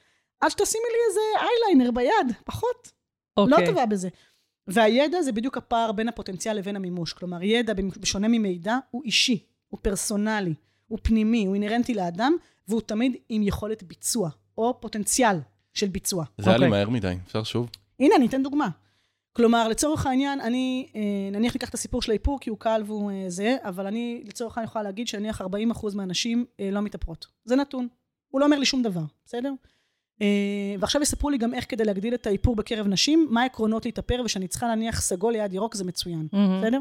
עד שתשימי לי איזה אייליינר ביד, פחות. לא אוקיי. טובה בזה. והידע זה בדיוק הפער בין הפוטנציאל לבין המימוש. כלומר, ידע, בשונה ממידע, הוא אישי, הוא פרסונלי, הוא פנימי, הוא אינהרנטי לאדם, והוא תמיד עם יכולת ביצוע, או פוטנציאל של ביצוע. זה היה לי אוקיי. מהר מדי, אפשר שוב? הנה, אני אתן דוגמה. כלומר, לצורך העניין, אני, אה, נניח ניקח את הסיפור של האיפור, כי הוא קל והוא אה, זה, אבל אני, לצורך העניין, יכולה להגיד שנניח 40% מהנשים אה, לא מתאפרות. זה נתון. הוא לא אומר לי שום דבר, בסדר? ועכשיו יספרו לי גם איך כדי להגדיל את האיפור בקרב נשים, מה העקרונות להתאפר, ושאני צריכה להניח סגול ליד ירוק, זה מצוין, מהמם. בסדר?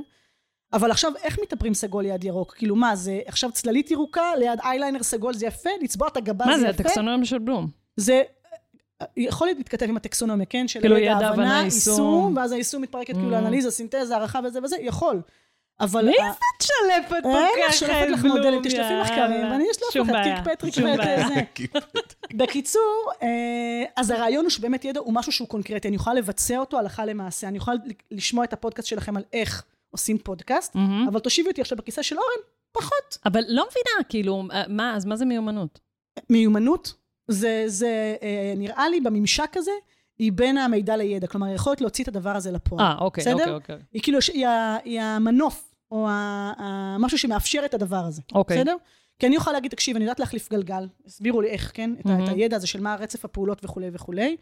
אבל עכשיו, איך מתאפרים סגול ליד ירוק? כאילו, מה, זה עכשיו צללית ירוקה, ליד אייליינר סגול זה יפה, לצבוע את הגבה מה זה זה, יפה? הטקסונומיה של בלום? זה יכול להתכתב עם הטקסונומיה, כן? של כאילו ידע, הבנה, יישום. ואז היישום מתפרקת כאילו Mm. לאנליזה, סינתזה, הערכה וזה וזה, יכול. אבל... מי ה- שלפת אין לך שלפת לך מודלים, תשלפי מחקרים, ואני אשלוף לך את קיק פטריק ואת. זה. בקיצור, אה, אז הרעיון הוא שבאמת ידע הוא משהו שהוא קונקרטי, אני יכולה לבצע אותו הלכה למעשה, אני יכולה לשמוע את הפודקאסט שלכם על איך עושים פודקאסט, מהמם. אבל תושיבי אותי עכשיו בכיסא של אורן, פחות. אבל לא מבינה, כאילו, אה, מה, אז מה זה מיומנות? מיומנות, זה, זה אה, נראה לי בממשק הזה, היא בין המידע לידע, כלומר, היכולת להוציא את הדבר הזה לפועל. אה, אוקיי, בסדר? אוקיי, אוקיי. היא כאילו, היא, היא המנוף, או משהו שמאפשר את הדבר הזה. אוקיי. בסדר? כי אני יכולה להגיד, תקשיב, אני יודעת להחליף גלגל, הסבירו לי איך, כן? את, ה- את מהמם. הידע הזה של מה רצף הפעולות וכולי וכולי.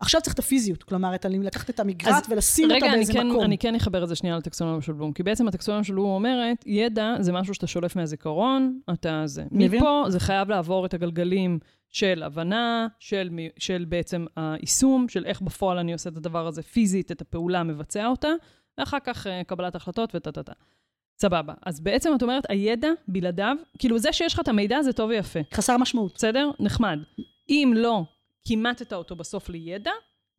עכשיו צריך את הפיזיות, כלומר, את לקחת את המגרעת ולשים אותה רגע, אני באיזה כן, מקום. אני כן אחבר את זה שנייה לטקסונומיה של בלום, כי בעצם הטקסונומיה של בלום אומרת, ידע זה משהו שאתה שולף מהזיכרון, אתה זה. מבין? מפה זה חייב לעבור את הגלגלים של הבנה, של, של בעצם היישום, של איך בפועל אני עושה את הדבר הזה פיזית, את הפעולה, מבצע אותה, ואחר כך אה, קבלת החלטות וטה-טה-טה. סבבה. אז בעצם את אומרת, הידע בלעדיו, כאילו זה שיש לך את המידע זה טוב ויפה. חסר משמעות. בסדר? נחמד. אם לא כימטת אותו בסוף לידע,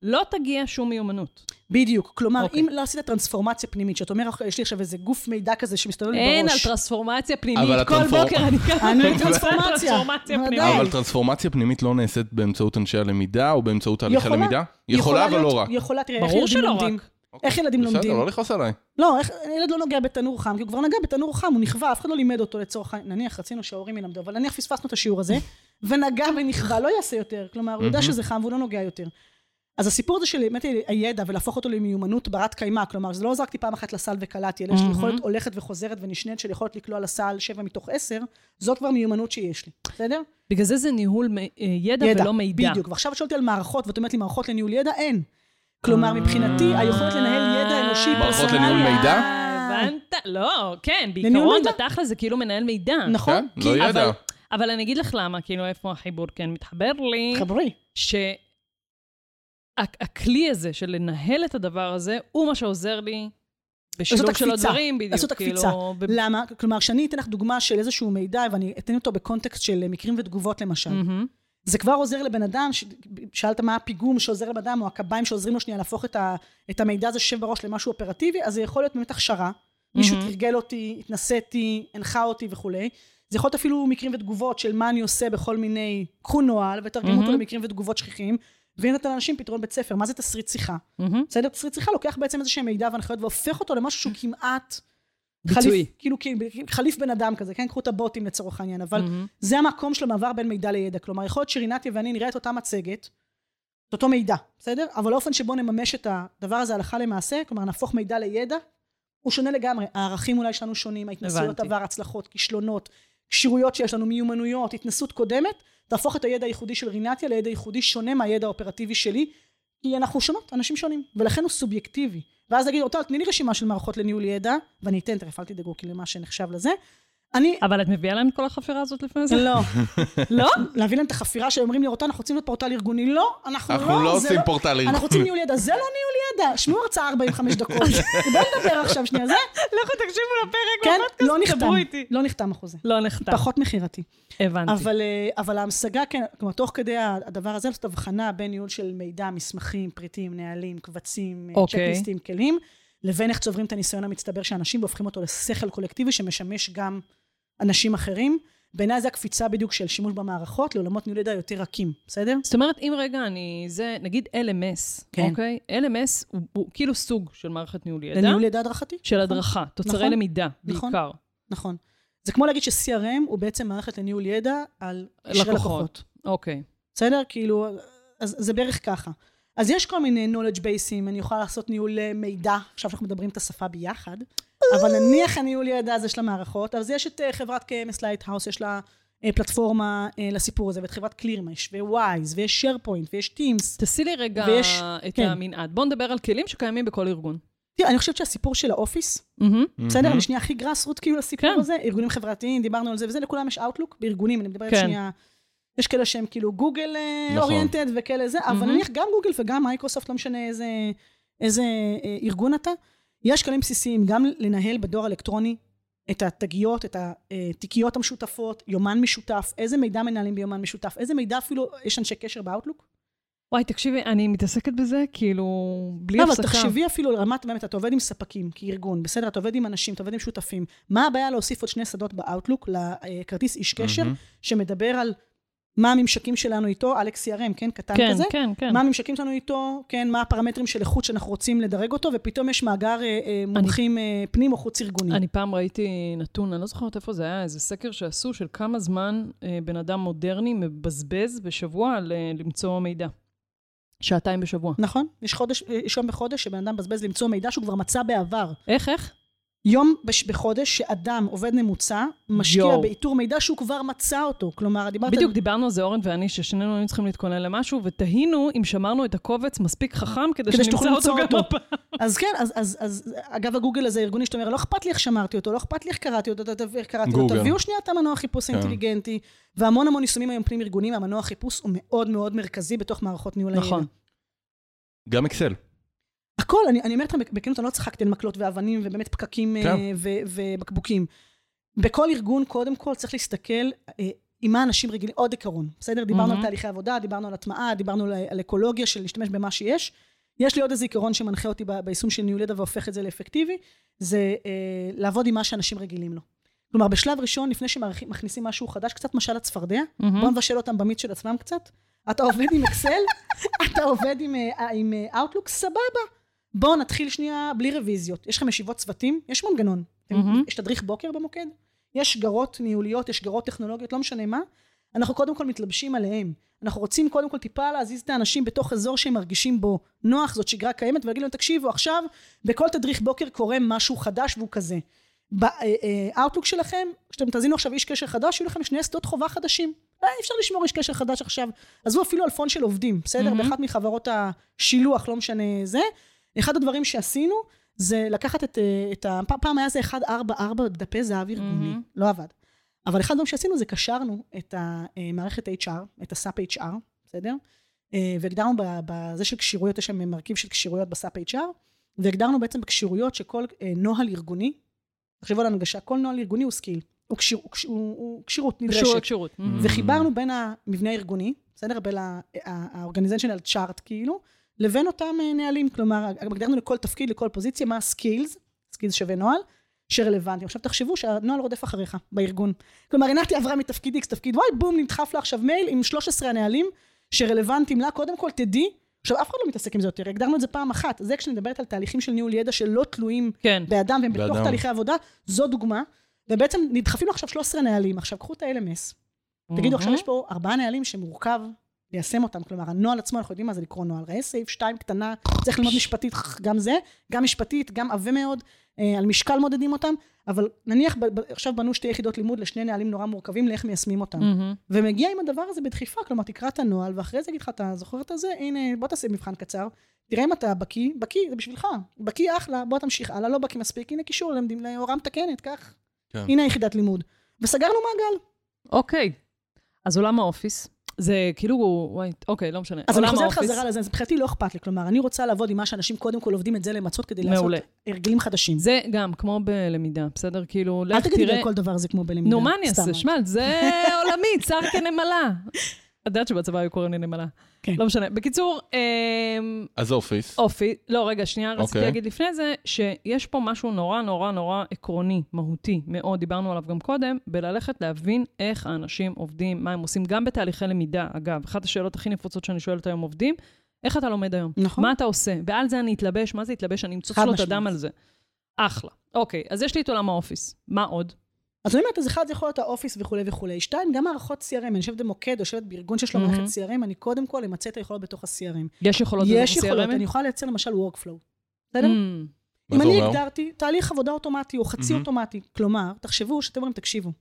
לא תגיע שום מיומנות. בדיוק. כלומר, אוקיי. אם לא עשית טרנספורמציה פנימית, שאת אומר, יש לי עכשיו איזה גוף מידע כזה שמסתובב לי אין על בראש. טרנספורמציה פנימית, אבל כל הטרנספור- בוקר אני ככה... אני טרנספורמציה. פנימית. אבל טרנספורמציה פנימית לא נעשית באמצעות אנשי הלמידה או באמצעות תהליך יכולה. הלמידה? יכולה, אבל לא רק. יכולה, תראה, איך ברור ילדים שלא לומדים? רק. איך ילדים בסדר, לומדים? לא לכעוס עליי. לא, איך, ילד לא נוגע בתנור חם, כי הוא כבר נגע בתנור חם, הוא נכווה, אף אחד לא לימד אותו לצורך העניין, נניח רצינו שההורים ילמדו, אבל נניח פספסנו את השיעור הזה, ונגע ונכווה, לא יעשה יותר, כלומר, הוא יודע. שזה חם והוא לא נוגע יותר. אז הסיפור הזה של באמת הידע ולהפוך אותו למיומנות ברת קיימא, כלומר, זה לא זרקתי פעם אחת לסל וקלעתי, אלא יש לי מהמם. יכולת הולכת וחוזרת ונשנית של יכולת לקלוע לסל שבע מתוך עשר, זאת כבר מיומנות שיש לי, בסדר? בגלל זה זה ניהול אה, ידע ולא מידע. בדיוק, ועכשיו את שואלת על מערכות, ואת אומרת לי מערכות לניהול ידע, אין. כלומר, אה. מבחינתי, היכולת לנהל ידע אנושי מערכות פרסונלי... לניהול מידע? הבנת? לא, כן, בעיקרון. בתכל'ס זה כאילו מנהל מידע. נכון, כן, לא ידע. אבל- אבל אני אגיד לך למה, כאילו, איפה החיבור כן מתחבר לי, חברי. שהכלי הזה של לנהל את הדבר הזה, הוא מה שעוזר לי בשילוב של. הדברים, בדיוק. לעשות כאילו, הקפיצה. ב- למה? כלומר, שאני אתן לך דוגמה של איזשהו מידע, ואני אתן אותו בקונטקסט של מקרים ותגובות למשל. מהמם. זה כבר עוזר לבן אדם, ש... שאלת מה הפיגום שעוזר לבן אדם, או הקביים שעוזרים לו שנייה להפוך את, ה... את המידע הזה שיושב בראש למשהו אופרטיבי, אז זה יכול להיות באמת הכשרה. מישהו מהמם. תרגל אותי, התנסיתי, הנחה אותי וכולי. זה יכול להיות אפילו מקרים ותגובות של מה אני עושה בכל מיני, קחו נוהל ותרגמו אותו מהמם. למקרים ותגובות שכיחים, והנה נתן לאנשים פתרון בית ספר. מה זה תסריט שיחה? בסדר? תסריט שיחה לוקח בעצם איזה שהם מידע והנחיות והופך אותו למשהו שהוא כמעט... ביצועי. כאילו, חליף בן אדם כזה, כן? קחו את הבוטים לצורך העניין, אבל. זה המקום של המעבר בין מידע לידע. כלומר, יכול להיות שרינתיה ואני נראה את אותה מצגת, את אותו מידע, בסדר? אבל האופן שבו נממש את הדבר הזה הלכה למעשה, כלומר, נהפוך מידע לידע, הוא שונה לגמרי. הערכים אולי שלנו שונים, ההתנסויות. עבר, הצלחות, כישלונות, כשירויות שיש לנו, מיומנויות, התנסות קודמת, תהפוך את הידע הייחודי של רינתיה לידע ייחודי שונה מהידע האופרטיבי שלי, כי אנחנו שונות, אנשים שונים, ולכן הוא סובייקטיבי. ואז נגיד, אותה, תני לי רשימה של מערכות לניהול ידע, ואני אתן, תכף אל תדאגו, כי למה שנחשב לזה. אני, אבל את מביאה להם את כל החפירה הזאת לפני זה? לא, לא? להביא להם את החפירה שאומרים לי, אותה, אנחנו רוצים להיות פורטל ארגוני. לא, אנחנו לא, אנחנו לא זה עושים פורטל אנחנו ארגוני. רוצים ניהול ידע, זה לא ניהול ידע. שמעו הרצאה 45 דקות. בואו נדבר עכשיו שנייה, זה, לכו תקשיבו לפרק כן, לא בפודקאסט, נחתם. דברו איתי. לא נחתם החוזה. לא נחתם. פחות מכירתי. הבנתי. אבל, אה, אבל ההמשגה, כן, כלומר, תוך כדי הדבר הזה, לעשות הבחנה בין ניהול של מידע, מסמכים, פריטים, נהלים, קבצים, אה, אוקיי. צ'קליסטים, כלים, לבין איך צוברים את הניסיון המצטבר של אנשים והופכים אותו לשכל קולקטיבי שמשמש גם אנשים אחרים. בעיניי זה הקפיצה בדיוק של שימוש במערכות לעולמות ניהול ידע יותר רכים, בסדר? זאת אומרת, אם רגע אני, זה, נגיד LMS, כן. אוקיי? LMS הוא, הוא כאילו סוג של מערכת ניהול ידע, לניהול ידע הדרכתי. של הדרכה, תוצרי נכון. למידה, נכון. בעיקר. נכון. זה כמו להגיד ש-CRM הוא בעצם מערכת לניהול ידע על לקוחות. לקוחות. אוקיי. בסדר? כאילו, אז זה בערך ככה. אז יש כל מיני knowledge bases, אני יכולה לעשות ניהול אה, מידע, עכשיו שאנחנו מדברים את השפה ביחד, אבל נניח הניהול ידע הזה של המערכות, אז יש את אה, חברת KMS Lighthouse, יש לה אה, פלטפורמה אה, לסיפור הזה, ואת חברת קלירמש, ווייז, ויש SharePoint, ויש Teams. תעשי לי רגע ויש- את כן. המנעד. בואו נדבר על כלים שקיימים בכל ארגון. תראה, אני חושבת שהסיפור של האופיס, מהמם. בסדר? אני שנייה הכי grassroot כאילו לסיפור כן. הזה, ארגונים חברתיים, דיברנו על זה וזה, לכולם יש אאוטלוק בארגונים, אני מדברת כן. שנייה, יש כאלה שהם כאילו גוגל נכון. oriented וכאלה זה, אבל מהמם. נניח גם גוגל וגם מייקרוסופט, לא משנה איזה, איזה ארגון אתה, יש כלים בסיסיים גם לנהל בדואר אלקטרוני את התגיות, את התיקיות המשותפות, יומן משותף, איזה מידע מנהלים ביומן משותף, איזה מידע אפילו, יש אנשי קשר באאוטלוק? וואי, תקשיבי, אני מתעסקת בזה, כאילו, בלי לא, אבל הפסקה. תחשבי אפילו על רמת, באמת, אתה עובד עם ספקים, כארגון, בסדר, אתה עובד עם אנשים, אתה עובד עם שותפים. מה הבעיה להוסיף עוד שני שדות באאוטלוק לכרטיס איש קשר, מהמם. שמדבר על מה הממשקים שלנו איתו, אלכס CRM, כן, קטן כן, כזה? כן, כן. מה הממשקים שלנו איתו, כן, מה הפרמטרים של איכות שאנחנו רוצים לדרג אותו, ופתאום יש מאגר אה, אה, מומחים אה, פנים או חוץ ארגוני. אני פעם ראיתי נתון, אני לא זוכרת איפה זה היה, איזה סקר שעשו של כמה זמן אה, בן אדם מודרני מבזבז בשבוע על אה, למצוא מידע. שעתיים בשבוע. נכון? יש חודש, יש יום בחודש שבן אדם מבזבז למצוא מידע שהוא כבר מצא בעבר. איך, איך? יום בש- בחודש שאדם, עובד ממוצע, משקיע יואו. באיתור מידע שהוא כבר מצא אותו. כלומר, דיברת... בדיוק דיברנו על זה, אורן ואני, ששנינו היינו צריכים להתכונן למשהו, ותהינו אם שמרנו את הקובץ מספיק חכם כדי כדי שנמצא אותו למצוא גם אותו. הפעם. אז כן, אז, אז, אז אגב הגוגל הזה ארגוני שאתה אומר, לא אכפת לי איך שמרתי אותו, לא אכפת לי איך קראתי אותו, קראתי אותו, גוגל. תביאו שנייה את המנוע חיפוש כן. האינטליגנטי, והמון המון יישומים היום פנים ארגוניים, המנוע חיפוש הוא מאוד מאוד מרכזי בתוך מערכות ניהול הידע. נכון. גם אקסל. הכל, אני, אני אומרת לך בכנות, אני לא צחקתי על מקלות ואבנים ובאמת פקקים כן. אה, ו- ובקבוקים. בכל ארגון, קודם כל, צריך להסתכל אה, עם מה אנשים רגילים, עוד עיקרון, בסדר? דיברנו מהמם. על תהליכי עבודה, דיברנו על הטמעה, דיברנו על, על אקולוגיה של להשתמש במה שיש. יש לי עוד איזה עיקרון שמנחה אותי ביישום של ניהול ידע והופך את זה לאפקטיבי, זה אה, לעבוד עם מה שאנשים רגילים לו. כלומר, בשלב ראשון, לפני שמכניסים משהו חדש, קצת משל הצפרדע, מהמם. בואו נבשל אותם במיץ של עצמם קצת. אתה עובד עם אקסל, אתה עובד עם, אה, עם אה, Outlook, סבבה. בואו נתחיל שנייה בלי רוויזיות. יש לכם ישיבות צוותים, יש מנגנון. מהמם. יש תדריך בוקר במוקד, יש שגרות ניהוליות, יש שגרות טכנולוגיות, לא משנה מה. אנחנו קודם כל מתלבשים עליהם. אנחנו רוצים קודם כל טיפה להזיז את האנשים בתוך אזור שהם מרגישים בו נוח, זאת שגרה קיימת, ולהגיד להם, תקשיבו, עכשיו בכל תדריך בוקר קורה משהו חדש והוא כזה. באאוטלוק שלכם, כשאתם תזינו עכשיו איש קשר חדש, יהיו לכם שני שדות חובה חדשים. אה, אי אפשר לשמור איש קשר חדש עכשיו. עזבו אפילו על פון של עובדים, בסדר? מהמם. באחת מחברות השילוח, לא משנה זה. אחד הדברים שעשינו, זה לקחת את, אה, את ה... פעם היה זה 144 דפי זהב ארגוני, מהמם. לא עבד. אבל אחד הדברים שעשינו זה קשרנו את המערכת HR, את הסאפ HR, בסדר? אה, והגדרנו ב- בזה של כשירויות, יש שם מרכיב של כשירויות ב-SAP HR, והגדרנו בעצם בכשירויות שכל אה, נוהל ארגוני, תחשבו על הנגשה, כל נוהל ארגוני הוא skill, הוא, כשיר, הוא, הוא, הוא כשירות נדרשת. כשירות, כשירות. מהמם. וחיברנו בין המבנה הארגוני, בסדר? בין ה-organizational chart כאילו, לבין אותם אה, נהלים. כלומר, הגדרנו לכל תפקיד, לכל פוזיציה, מה ה-skills, skills שווה נוהל, שרלוונטיים. עכשיו תחשבו שהנוהל רודף אחריך בארגון. כלומר, עינת עברה מתפקיד X, תפקיד Y, בום, נדחף לה עכשיו מייל עם 13 הנהלים שרלוונטיים לה. קודם כל, תדעי, עכשיו אף אחד לא מתעסק עם זה יותר, הגדרנו את זה פעם אחת. זה כשאני מדברת על תהליכים של ניהול ידע שלא תלויים כן. באדם והם בתוך. תהליכי עבודה, זו דוגמה. ובעצם נדחפים לו עכשיו 13 נהלים. עכשיו, קחו את ה-LMS, תגידו, עכשיו. יש פה ארבעה נהלים שמורכב ליישם אותם, כלומר, הנוהל עצמו, אנחנו יודעים מה זה לקרוא נוהל. ראה סעיף 2 קטנה, צריך ללמוד משפטית, גם זה, גם משפטית, גם עבה מאוד, אה, על משקל מודדים אותם, אבל נניח ב- ב- עכשיו בנו שתי יחידות לימוד לשני נהלים נורא מורכבים לאיך מיישמים אותם. מהמם. ומגיע עם הדבר הזה בדחיפה, כלומר, תקרא את הנוהל, ואחרי זה יגיד לך, אתה זוכר את הזה? הנה, בוא תעשה מבחן קצר, תראה אם אתה בקיא, בקיא, זה בשבילך. בקיא אחלה, בוא תמשיך הלאה, לא בקיא מספיק, הנה קישור להוראה מתקנת, קח. כן. הנה יחידת לימוד. וסגרנו מעגל. אוקיי. אז עולם האופיס. זה כאילו, וואי, אוקיי, לא משנה. אז אני חוזרת. חזרה לזה, אז מבחינתי לא אכפת לי, כלומר, אני רוצה לעבוד עם מה שאנשים קודם כל עובדים את זה למצות כדי לעשות. הרגלים חדשים. זה גם כמו בלמידה, בסדר? כאילו, אל לך תגידי תראה... על כל דבר זה כמו בלמידה. נו, מה אני. אעשה? שמע, זה עולמי, צר כנמלה. את יודעת שבצבא היו קוראים לי נמלה. כן. לא משנה. בקיצור, אמ, אז Office. אופי, לא, רגע, שנייה, רציתי אוקיי. להגיד לפני זה, שיש פה משהו נורא נורא נורא עקרוני, מהותי, מאוד, דיברנו עליו גם קודם, בללכת להבין איך האנשים עובדים, מה הם עושים, גם בתהליכי למידה, אגב, אחת השאלות הכי נפוצות שאני שואלת היום עובדים, איך אתה לומד היום? נכון. מה אתה עושה? ועל זה אני אתלבש, מה זה אתלבש? אני אמצוץ חד לו את. הדם על זה. אחלה. אוקיי, אז יש לי את עולם ה-Office. מה עוד? אז אני אומרת, אז אחד זה יכול להיות ה-Office וכולי וכולי. שתיים, גם מערכות CRM, אני יושבת במוקד, יושבת בארגון שיש לו מהמם. מערכת CRM, אני קודם כל אמצה את היכולות בתוך ה-CRM. יש יכולות יש בתוך יכולות, CRM? אני יכולה לייצר למשל workflow. בסדר? Mm, מה אם זה אני אומר? הגדרתי תהליך עבודה אוטומטי או חצי מהמם. אוטומטי, כלומר, תחשבו שאתם אומרים, תקשיבו,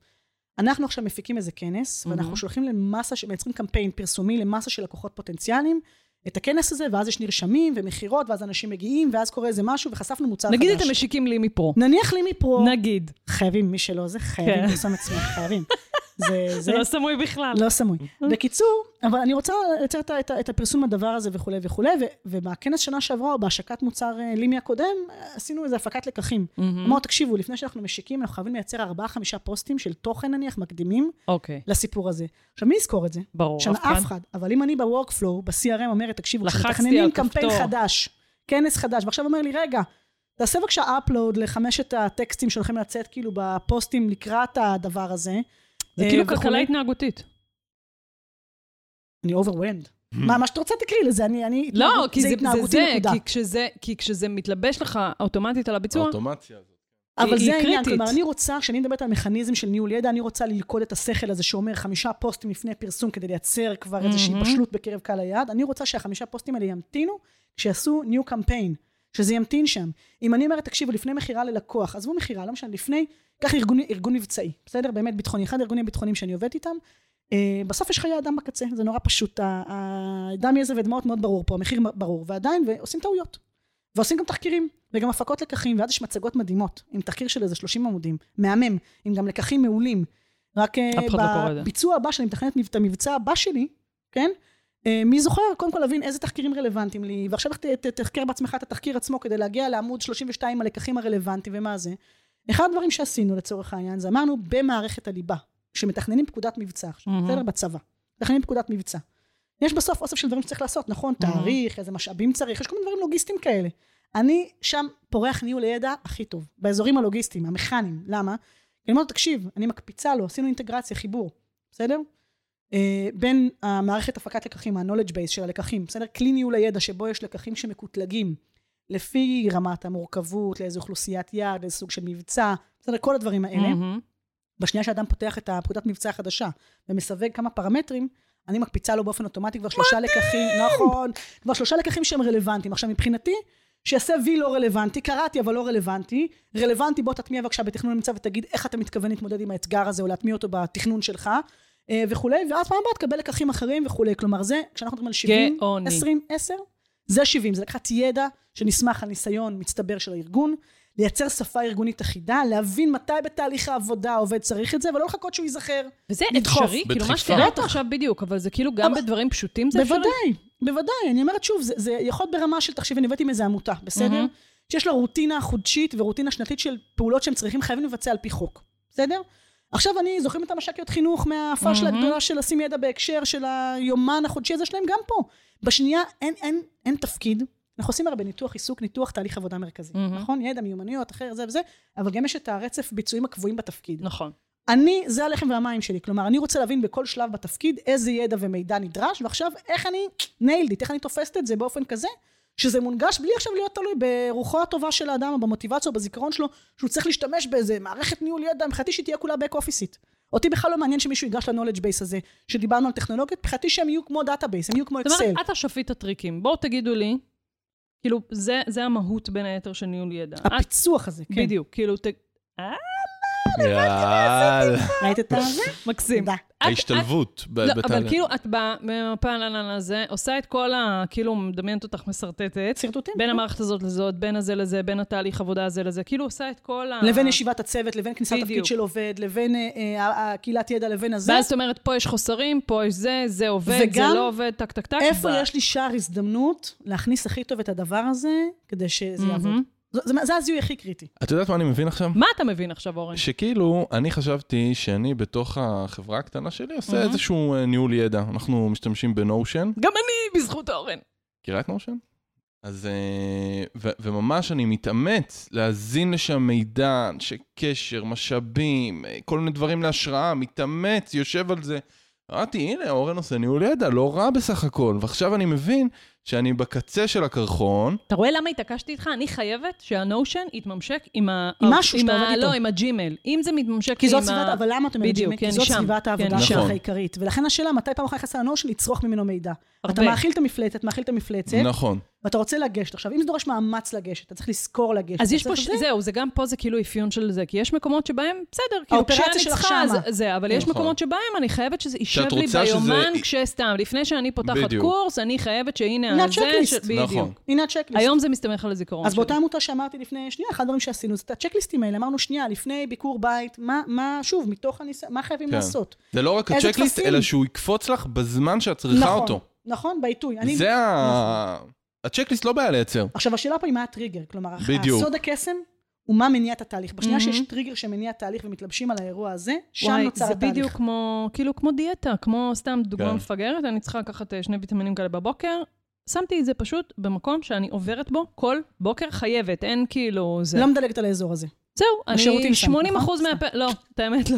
אנחנו עכשיו מפיקים איזה כנס, ואנחנו מהמם. שולחים למסה, ש- מייצרים קמפיין פרסומי למסה של לקוחות פוטנציאליים, את הכנס הזה, ואז יש נרשמים ומכירות, ואז אנשים מגיעים, ואז קורה איזה משהו, וחשפנו מוצר חדש. נגיד אתם משיקים לי מפרו. נניח לי מפרו, נגיד. חייבים, מי שלא זה, חייבים כן. לרשום עצמם, חייבים. זה, זה לא סמוי בכלל. לא סמוי. בקיצור, אבל אני רוצה לייצר את, את, את הפרסום הדבר הזה וכולי וכולי, ו- ובכנס שנה שעברה, או בהשקת מוצר אה, לימי הקודם, עשינו איזה הפקת לקחים. אמרנו, תקשיבו, לפני שאנחנו משיקים, אנחנו חייבים לייצר ארבעה, חמישה פוסטים של תוכן נניח, מקדימים אוקיי, לסיפור הזה. עכשיו, מי יזכור את זה? ברור. שם אף אחד. אבל אם אני ב-workflow, ב-CRM אומרת, תקשיבו, כשמתכננים קמפיין. חדש, כנס חדש, ועכשיו אומר לי, רגע, תעשה בבקשה upload לחמשת הטקסטים שהולכים לצאת כאילו בפוסטים לקראת הדבר הזה. זה אה, כאילו. כלכלה התנהגותית. אני overwhelmed. מה, מה שאתה רוצה תקריא לזה, אני, אני, לא, כי זה זה, נקודה. כי כשזה- כי כשזה מתלבש לך אוטומטית על הביצוע, האוטומציה הזאת. אבל זה העניין. כלומר, אני רוצה, כשאני מדברת על מכניזם של ניהול ידע, אני רוצה ללכוד את השכל הזה שאומר חמישה פוסטים לפני פרסום כדי לייצר כבר איזושהי מהמם. בשלות בקרב קהל היעד. אני רוצה שהחמישה פוסטים האלה ימתינו כשיעשו new campaign. שזה ימתין שם. אם אני אומרת, תקשיבו, לפני מכירה ללקוח, עזבו מכירה, לא משנה, לפני, קח ארגון, ארגון מבצעי, בסדר? באמת ביטחוני, אחד הארגונים הביטחוניים שאני עובדת איתם, אה, בסוף יש חיי אדם בקצה, זה נורא פשוט, הדם, יזע ודמעות מאוד ברור פה, המחיר ברור, ועדיין, ועושים טעויות. ועושים גם תחקירים, וגם הפקות לקחים, ואז יש מצגות מדהימות, עם תחקיר של איזה 30 עמודים, מהמם, עם גם לקחים מעולים. רק אה, לא. בביצוע הבא, שאני מתכננת את המבצע הבא שלי, כן? אה, מי זוכר? קודם כל להבין איזה תחקירים רלוונטיים לי, ועכשיו תחקר בעצמך את התחקיר עצמו כדי להגיע לעמוד 32 הלקחים הרלוונטיים ומה זה. אחד הדברים שעשינו לצורך העניין זה אמרנו במערכת הליבה, כשמתכננים פקודת מבצע עכשיו. בסדר? בצבא, מתכננים פקודת מבצע. יש בסוף אוסף של דברים שצריך לעשות, נכון? תאריך, איזה משאבים צריך, יש כל מיני דברים לוגיסטיים כאלה. אני שם פורח ניהול הידע הכי טוב, באזורים הלוגיסטיים, המכניים. למה? אני אומרת, תקשיב, אני מקפיצה לו, עשינו אינטגרציה, חיבור, בסדר? אה, בין המערכת הפקת לקחים, ה-knowledge base של הלקחים, בסדר? כלי ניהול הידע שבו יש לקחים שמקוטלגים לפי רמת המורכבות, לאיזו אוכלוסיית יעד, לאיזה סוג של מבצע, בסדר? כל הדברים האלה. מהמם. בשנייה שאדם פותח את הפקודת מבצע החדשה ומסווג כמה פרמטרים, אני מקפיצה לו באופן אוטומטי כבר שלושה לקחים, נכון, כבר שלושה לקחים שהם רלוונטיים. עכשיו מבחינתי, שיעשה וי לא רלוונטי, קראתי אבל לא רלוונטי, רלוונטי בוא תטמיע בבקשה בתכנון נמצא ותגיד איך אתה מתכוון להתמודד עם האתגר הזה או להטמיע אותו בתכנון שלך וכולי, ואז פעם הבאה תקבל לקחים אחרים וכולי. כלומר זה, כשאנחנו מדברים על 70, גאוני. 20, 10, זה 70, זה לקחת ידע שנסמך על ניסיון מצטבר של הארגון, לייצר שפה ארגונית אחידה, להבין מתי בתהליך העבודה העובד צריך את זה, ולא לחכות שהוא ייזכר. וזה לדחוף. אפשרי? כאילו, מה. שתיארת עכשיו בדיוק, אבל זה כאילו גם אבל- בדברים פשוטים זה אפשרי? בוודאי, בוודאי. אני אומרת שוב, זה, זה יכול להיות ברמה של, תחשבי, אני הבאתי עם איזה עמותה, בסדר? שיש לה רוטינה חודשית ורוטינה שנתית של פעולות שהם צריכים, חייבים לבצע על פי חוק, בסדר? עכשיו אני, זוכרים את המש"קיות חינוך מהפאשלה מהמם. הגדולה של לשים ידע בהקשר של היומן החודשי הזה שלהם, גם פה. בשנייה אין, אין, אין תפקיד. אנחנו עושים הרבה ניתוח עיסוק, ניתוח תהליך עבודה מרכזי, מהמם. נכון? ידע, מיומנויות, אחר, זה וזה, אבל גם יש את הרצף ביצועים הקבועים בתפקיד. נכון. אני, זה הלחם והמים שלי. כלומר, אני רוצה להבין בכל שלב בתפקיד איזה ידע ומידע נדרש, ועכשיו איך אני nailed it, איך אני תופסת את זה באופן כזה, שזה מונגש בלי עכשיו להיות תלוי ברוחו הטובה של האדם, או במוטיבציה, או בזיכרון שלו, שהוא צריך להשתמש באיזה מערכת ניהול ידע, מבחינתי שהיא תהיה כולה back אופיסית. אותי בכלל לא מעניין שמישהו ייגש ל-knowledge base הזה, שדיברנו על טכנולוגיות, מבחינתי שהם יהיו כמו דאטאבייס, הם יהיו כמו זאת אקסל. אומרת, את השפיט הטריקים. בואו תגידו לי, כאילו, זה, זה המהות בין היתר של ניהול ידע. את, הפיצוח הזה, כן. בדיוק, כאילו, ת... אה, יאללה. ראית את זה? מקסים. ההשתלבות לא, אבל בתהליך. כאילו, את באה במפל הזה, עושה את כל ה... כאילו, מדמיינת אותך משרטטת. שרטוטים. בין המערכת הזאת לזאת, בין הזה לזה, בין התהליך עבודה הזה לזה, כאילו עושה את כל ה... לבין ישיבת הצוות, לבין כניסת. תפקיד של עובד, לבין אה, אה, הקהילת ידע, לבין הזה. ואז את אומרת, פה יש חוסרים, פה יש זה, זה עובד, זה לא עובד, טק, טק, טק. איפה יש לי שער הזדמנות להכניס הכי טוב את הדבר הזה, כדי שזה. יעבוד. זה- זה- זה הזיהוי הכי קריטי. את יודעת מה אני מבין עכשיו? מה אתה מבין עכשיו, אורן? שכאילו, אני חשבתי שאני בתוך החברה הקטנה שלי עושה Mhm. איזשהו אה, ניהול ידע. אנחנו משתמשים בנושן. גם אני, בזכות אורן. מכירה את נושן? אז, אה, ו- וממש אני מתאמץ להזין לשם מידע, אנשי קשר, משאבים, אה, כל מיני דברים להשראה, מתאמץ, יושב על זה. אמרתי, הנה, אורן עושה ניהול ידע, לא רע בסך הכל. ועכשיו אני מבין שאני בקצה של הקרחון, אתה רואה למה התעקשתי איתך? אני חייבת שהנושן יתממשק עם ה... עם משהו שאתה עובד איתו. לא, עם הג'ימל. אם זה מתממשק כי עם זאת ה... סביבת, אבל למה את אומרת בדיוק, ג'ימל? כי כי זאת סביבת כי העבודה שלך שם. העיקרית. ולכן השאלה, מתי פעם אחת נכנסת לנושן לצרוך ממנו מידע? אתה. מאכיל את המפלצת, מאכיל את המפלצת, נכון. ואתה רוצה לגשת. עכשיו, אם זה דורש מאמץ לגשת, אתה צריך לזכור לגשת. אז יש פה, ש... זה. זהו, זה גם פה זה כאילו אפיון של זה, כי יש מקומות שבהם, בסדר, כאילו כשאני צריכה. זה, זה, אבל יש נכון. מקומות שבהם אני חייבת שזה יישב לי ביומן כשסתם, לפני שאני פותחת בדיוק. קורס, אני חייבת שהנה הנה הזה, הצ'קליסט. בדיוק. נכון. הנה הצ'קליסט. היום זה מסתמך על הזיכרון אז. באותה עמותה שאמרתי לפני, שנייה, אחד הדברים שעשינו, זה את הצ'קליסטים האלה, אמרנו שנייה, לפני ביקור בית, מה, מה, שוב, מתוך הניסיון, מה חייבים כן. לעשות? זה לא רק הצ'קליסט, טפסים? אלא שהוא יקפוץ לך בזמן שאת צריכה נכון, אותו. נכון, בעיתוי. אני, זה ה... הצ'קליסט לא בעיה לייצר. עכשיו, השאלה פה היא מה הטריגר, כלומר, בדיוק. הסוד הקסם הוא מה מניע את התהליך. בשנייה מהמם. שיש טריגר שמניע תהליך ומתלבשים על האירוע הזה, שם וואי, נוצר זה התהליך. בדיוק כמו, כאילו כמו דיאטה, כמו סתם דוגמה כן. מפגרת, אני צריכה לקחת אה, שני ויטמינים כאלה בבוקר. שמתי את זה פשוט במקום שאני עוברת בו כל בוקר חייבת, אין כאילו זה. לא מדלגת על האזור הזה. זהו, אני שם, 80 נכון? אחוז מהפ... לא, את האמת לא.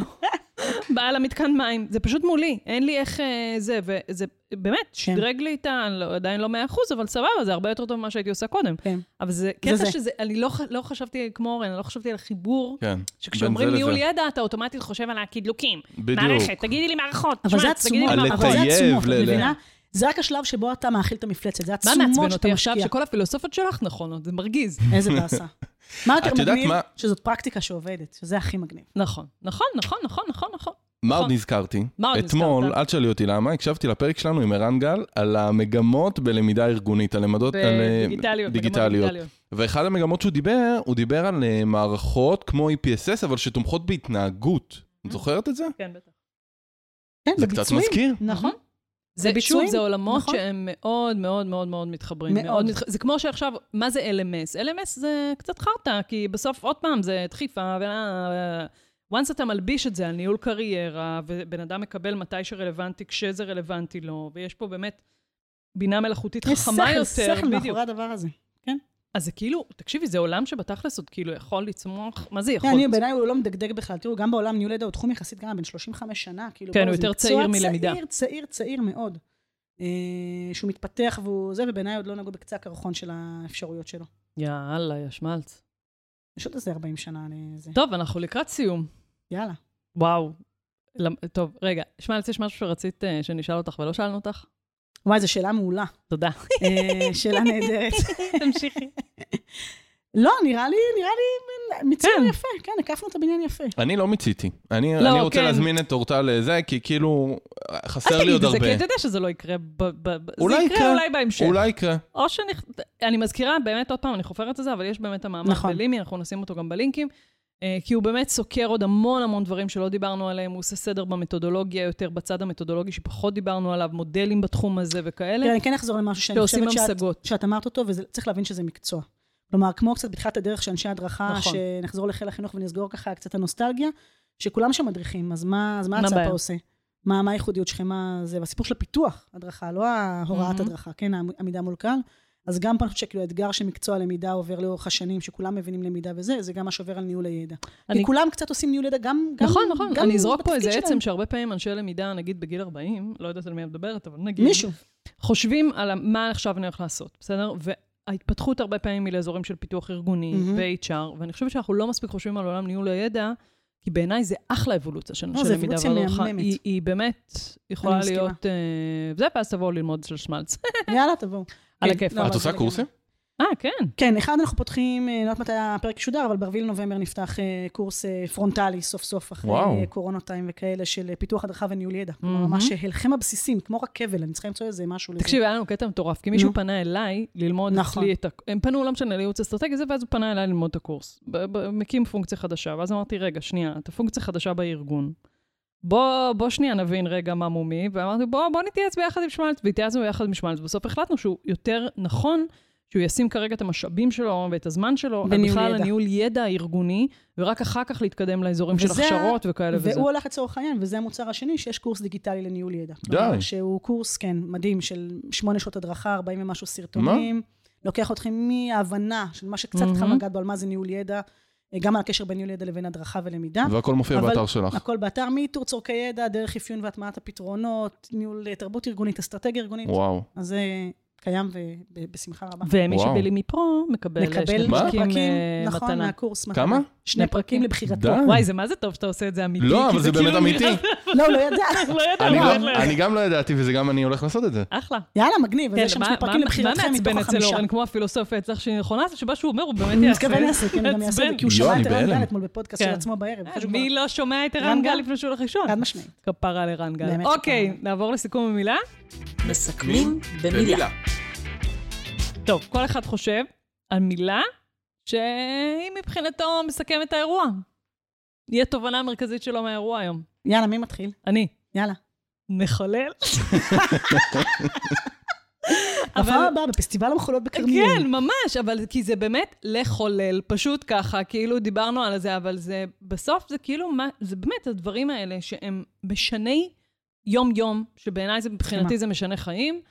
באה למתקן מים, זה פשוט מולי, אין לי איך אה, זה, וזה באמת, כן. שדרג לי את ה... לא, עדיין לא 100 אחוז, אבל סבבה, זה הרבה יותר טוב ממה שהייתי עושה קודם. כן. אבל זה קטע זה. שזה, אני לא, לא חשבתי כמו אורן, אני לא חשבתי על החיבור, כן. שכשאומרים ניהול לזה. ידע, אתה אוטומטית חושב על הקידלוקים. בדיוק. מערכת, תגידי לי מערכות. אבל תגידי לי מערכות. אבל זה עצומות, זה רק השלב שבו אתה מאכיל את המפלצת, זה מה התשומות מעצבן שאתה אותי עכשיו? משקיע. שכל הפילוסופיות שלך נכונות, זה מרגיז. איזה באסה. מה יותר מגניב? מה? שזאת פרקטיקה שעובדת, שזה הכי מגניב. נכון, נכון, נכון, נכון, נכון, נכון. מה עוד נכון. נזכרתי? מה עוד אתמול, נזכרת? אל תשאלי אותי למה, הקשבתי לפרק שלנו עם ערן גל על המגמות בלמידה ארגונית, על למדות, על אה, דיגיטליות. ואחד המגמות שהוא דיבר, הוא דיבר על אה, מערכות כמו EPSS, אבל שתומכות בהתנהגות. את זוכרת את זה? כן, בטח. כן, זה קצת. מזכיר. נכון. זה, ביצועים, שוב, זה עולמות נכון. שהם מאוד מאוד מאוד מאוד מתחברים. מאוד. מתח... זה כמו שעכשיו, מה זה LMS? LMS זה קצת חרטא, כי בסוף, עוד פעם, זה דחיפה, ו... once אתה מלביש את זה על ניהול קריירה, ובן אדם מקבל מתי שרלוונטי, כשזה רלוונטי לו, ויש פה באמת בינה מלאכותית יש חכמה שכל, יותר, שכל מאחורי בדיוק. הדבר הזה. כן. אז זה כאילו, תקשיבי, זה עולם שבתכלס עוד כאילו יכול לצמוח, מה זה יכול? אני, בעיניי הוא לא מדגדג בכלל. תראו, גם בעולם ניהול ידע הוא תחום יחסית גם בן 35 שנה. כאילו, כן, הוא יותר צעיר מלמידה. צעיר, צעיר, צעיר מאוד. אה, שהוא מתפתח והוא זה, ובעיניי עוד לא נגעו בקצה הקרחון של האפשרויות שלו. יאללה, יש מלץ. יש עוד איזה 40 שנה לזה. טוב, אנחנו לקראת סיום. יאללה. וואו. טוב, רגע, שמלץ, יש משהו שרצית אה, שנשאל אותך ולא שאלנו אותך? וואי, זו שאלה מעולה. תודה. אה, שאלה נהדרת. תמשיכי. לא, נראה לי, נראה לי, מיצינו כן. יפה, כן, הקפנו את הבניין יפה. אני לא מיציתי. אני לא, אני רוצה כן. להזמין את אורטל לזה, כי כאילו, חסר אל לי עוד תגיד את זה, הרבה. כי אתה יודע שזה לא יקרה. ב- ב- ב- אולי זה יקרה יקרה. אולי בהמשך. אולי יקרה. או שאני... אני מזכירה, באמת, עוד פעם, אני חופרת את זה, אבל יש באמת המאמר נכון. בלימי, אנחנו נשים אותו גם בלינקים. אה, כי הוא באמת סוקר עוד המון המון דברים שלא דיברנו עליהם, הוא עושה סדר במתודולוגיה, יותר בצד המתודולוגי שפחות דיברנו עליו, מודלים בתחום הזה וכאלה, תראה, אני כן אחזור למשהו שאני חושבת שאת, המשגות. שאת אמרת אותו, וצריך להבין שזה מקצוע. כלומר, כמו קצת בתחילת הדרך של אנשי הדרכה, נכון. שנחזור לחיל החינוך ונסגור ככה קצת הנוסטלגיה, שכולם שם מדריכים, אז מה, אז מה מה הבעיה? עושה? מה, מה הייחודיות שלכם? מה זה? והסיפור של הפיתוח הדרכה, לא ההוראת מהמם. הדרכה, כן, העמידה מול קהל. אז גם אני חושבת שכאילו האתגר שמקצוע הלמידה עובר לאורך השנים, שכולם מבינים למידה וזה, זה גם מה שעובר על ניהול הידע. אני- כי כולם קצת עושים ניהול ידע, גם... גם נכון, נכון. גם אני אזרוק פה איזה. עצם שהרבה פעמים אנשי למידה, נגיד בגיל 40, לא יודעת על מי את מדברת, אבל נגיד, מישהו. חושבים על מה עכשיו אני הולך לעשות, בסדר? וההתפתחות הרבה פעמים היא לאזורים של פיתוח ארגוני מהמם. ו-HR, ואני חושבת שאנחנו לא מספיק חושבים על עולם ניהול הידע, כי בעיניי זה אחלה אבולוציה של לא, אנשי למידה אבולוציה והדרכה. מהממת. היא, היא באמת יכולה. להיות... אה, זה, ואז תבואו ללמוד של שמלץ. יאללה, תבואו. על כן, הכיף. לא, את עושה קורסים? אה, כן. כן, אחד אנחנו פותחים, אה, לא יודעת מתי הפרק ישודר, אבל ב-4 לנובמבר נפתח אה, קורס אה, פרונטלי סוף סוף, אחרי וואו. קורונה time וכאלה, של פיתוח הדרכה וניהול ידע. כלומר, מהמם. ממש הלחם הבסיסים, כמו רכבל, אני צריכה למצוא איזה משהו לזה. תקשיב, היה לנו קטע מטורף, כי מישהו. פנה אליי ללמוד נכון. אצלי את ה... הם פנו, לא משנה, לייעוץ אסטרטגי זה, ואז הוא פנה אליי ללמוד את הקורס. מקים פונקציה חדשה, ואז אמרתי, רגע, שנייה, אתה פונקציה חדשה בארגון. בוא, בוא שנייה נבין רגע מה מומי, ואמרתי, בוא, בוא נתייעץ ביחד עם שמלץ, והתייעצנו ביחד עם שמלץ. בסוף החלטנו שהוא יותר נכון שהוא ישים כרגע את המשאבים שלו ואת הזמן שלו, על בניהול בכלל ידע. הניהול ידע הארגוני, ורק אחר כך להתקדם לאזורים של וזה ה- הכשרות וכאלה וזה. והוא הולך לצורך העניין, וזה המוצר השני, שיש קורס דיגיטלי לניהול ידע. די. שהוא קורס, כן, מדהים, של שמונה שעות הדרכה, 40 ומשהו סרטונים. לוקח אתכם מההבנה של מה שקצת. התחלנו לגעת בו, על מה זה ניהול ידע, גם על הקשר בין ניהול ידע לבין הדרכה ולמידה. והכל מופיע באתר שלך. הכל באתר, מאיתור צורכי ידע, דרך אפיון והטמעת הפתרונות, ניהול אה, תרבות ארגונית, אסטרטגיה ארגונית. וואו. אז זה קיים ובשמחה רבה. ומי. שבלי מפרו מקבל נקבל שני שני פרקים פרקים, אה, נכון, מתנה. מהקורס מתנה. כמה? שני פרקים לבחירתו. די. וואי, זה מה זה טוב שאתה עושה את זה אמיתי. לא, אבל זה באמת כאילו אמיתי. נראה- לא, הוא לא ידע. לא אני גם- לא ידעתי, וזה גם אני הולך לעשות את זה. אחלה. יאללה, מגניב. אז כן, יש שם שני פרקים לבחירתכם מה מתוך מעצבן אצל החמישה. אורן, כמו הפילוסופיה אצלך שהיא נכונה, זה שמה שהוא אומר, הוא באמת הוא יעשה. מתכוון כן, גם יעשה, מעצבן. כי הוא שמע את ערן. גל אתמול בפודקאסט של כן. עצמו בערב. חשוב מי. לא שומע את ערן גל? לפני שהוא הולך לישון? חד משמעית. כפרה על ערן גל. באמת אוקיי. נעבור לסיכום. מסכמים במילה. טוב, כל אחד חושב על מילה שהיא מבחינתו מסכמת את האירוע. היא התובנה המרכזית שלו מהאירוע היום. יאללה, מי מתחיל? אני. יאללה. מחולל. בפעם הבאה, בפסטיבל המחולות בכרמיאל. כן, ממש, אבל כי זה באמת לחולל, פשוט ככה, כאילו דיברנו על זה, אבל זה, בסוף זה כאילו, מה, זה באמת הדברים האלה שהם משני יום-יום, שבעיניי זה, מבחינתי זה משנה חיים,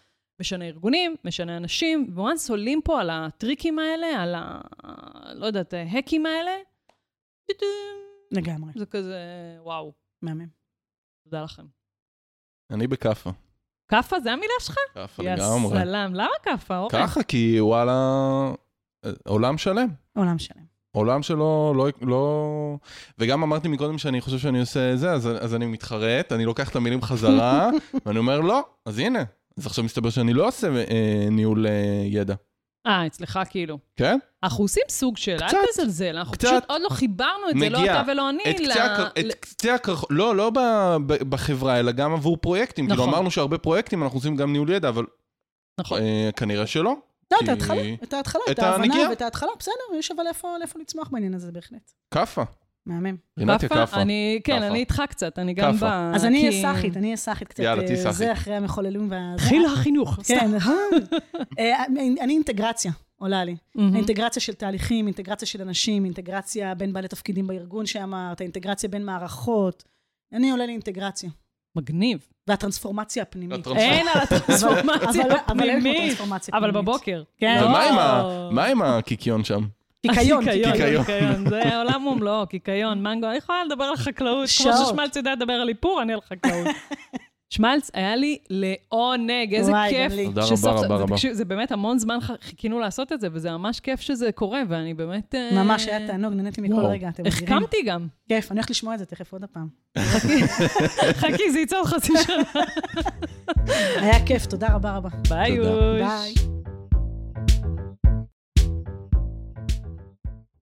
משנה ארגונים, משנה אנשים, וואנס עולים פה על הטריקים האלה, על ה... לא יודעת, ההקים האלה, לגמרי, זה כזה, וואו, מהמם. תודה לכם. אני בכאפה. כאפה, זה המילה שלך? כאפה יא לגמרי. סלאם, למה כאפה? אוקיי. ככה, כי וואלה, אה, עולם שלם. עולם שלם. עולם שלא, לא, לא... וגם אמרתי מקודם שאני חושב שאני עושה זה, אז, אז אני מתחרט, אני לוקח את המילים חזרה, ואני אומר, לא, אז הנה, אז עכשיו מסתבר שאני לא עושה אה, ניהול אה, ידע. אה, אצלך כאילו. כן? אנחנו עושים סוג של, אל קצת, תזלזל, אנחנו קצת. פשוט עוד לא חיברנו את זה, לא. אתה ולא אני, את ל- קצה, הקר... ל- את קצה הקרחון, לא, לא ב... ב... בחברה, אלא גם עבור פרויקטים. כאילו נכון. אמרנו שהרבה פרויקטים אנחנו עושים גם ניהול ידע, אבל נכון. אה, כנראה שלא. לא, את ההתחלה, את ההתחלה, את ההבנה. ואת ההתחלה, בסדר, יש אבל איפה לצמוח בעניין הזה בהחלט. כאפה. מהמם. רינתיה כאפה. אני, כן. אני איתך קצת, אני גם ב... אז אני אהיה סאחית, אני אהיה סאחית קצת. יאללה, אה, תהיי סאחית. זה אחרי המחוללים וה... חיל החינוך. כן, אה, אני אינטגרציה, עולה לי. מהמם. אינטגרציה של תהליכים, אינטגרציה של אנשים, אינטגרציה בין בעלי תפקידים בארגון שאמרת, אינטגרציה בין מערכות. אני עולה לאינטגרציה. מגניב. והטרנספורמציה הפנימית. אין על הטרנספורמציה הפנימית. אבל. בבוקר. כן. לא. ומה עם הקיקיון שם? קיקיון, קיקיון. זה עולם ומלואו, קיקיון, מנגו. אני יכולה לדבר על חקלאות. כמו. ששמלץ יודע לדבר על איפור, אני על חקלאות. שמלץ, היה לי לעונג, איזה וואי, כיף. גם לי. תודה שסוף רבה, רבה, רבה. זה באמת המון זמן חיכינו לעשות את זה, וזה ממש כיף שזה קורה, ואני באמת... אה, ממש היה תענוג, נהניתי מכל וואו. רגע, אתם מבינים? החכמתי גם. כיף, אני הולכת לשמוע את זה תכף עוד הפעם. חכי, זה יצא עוד חצי שנה. היה כיף, תודה רבה רבה. ביי. יוש. ביי.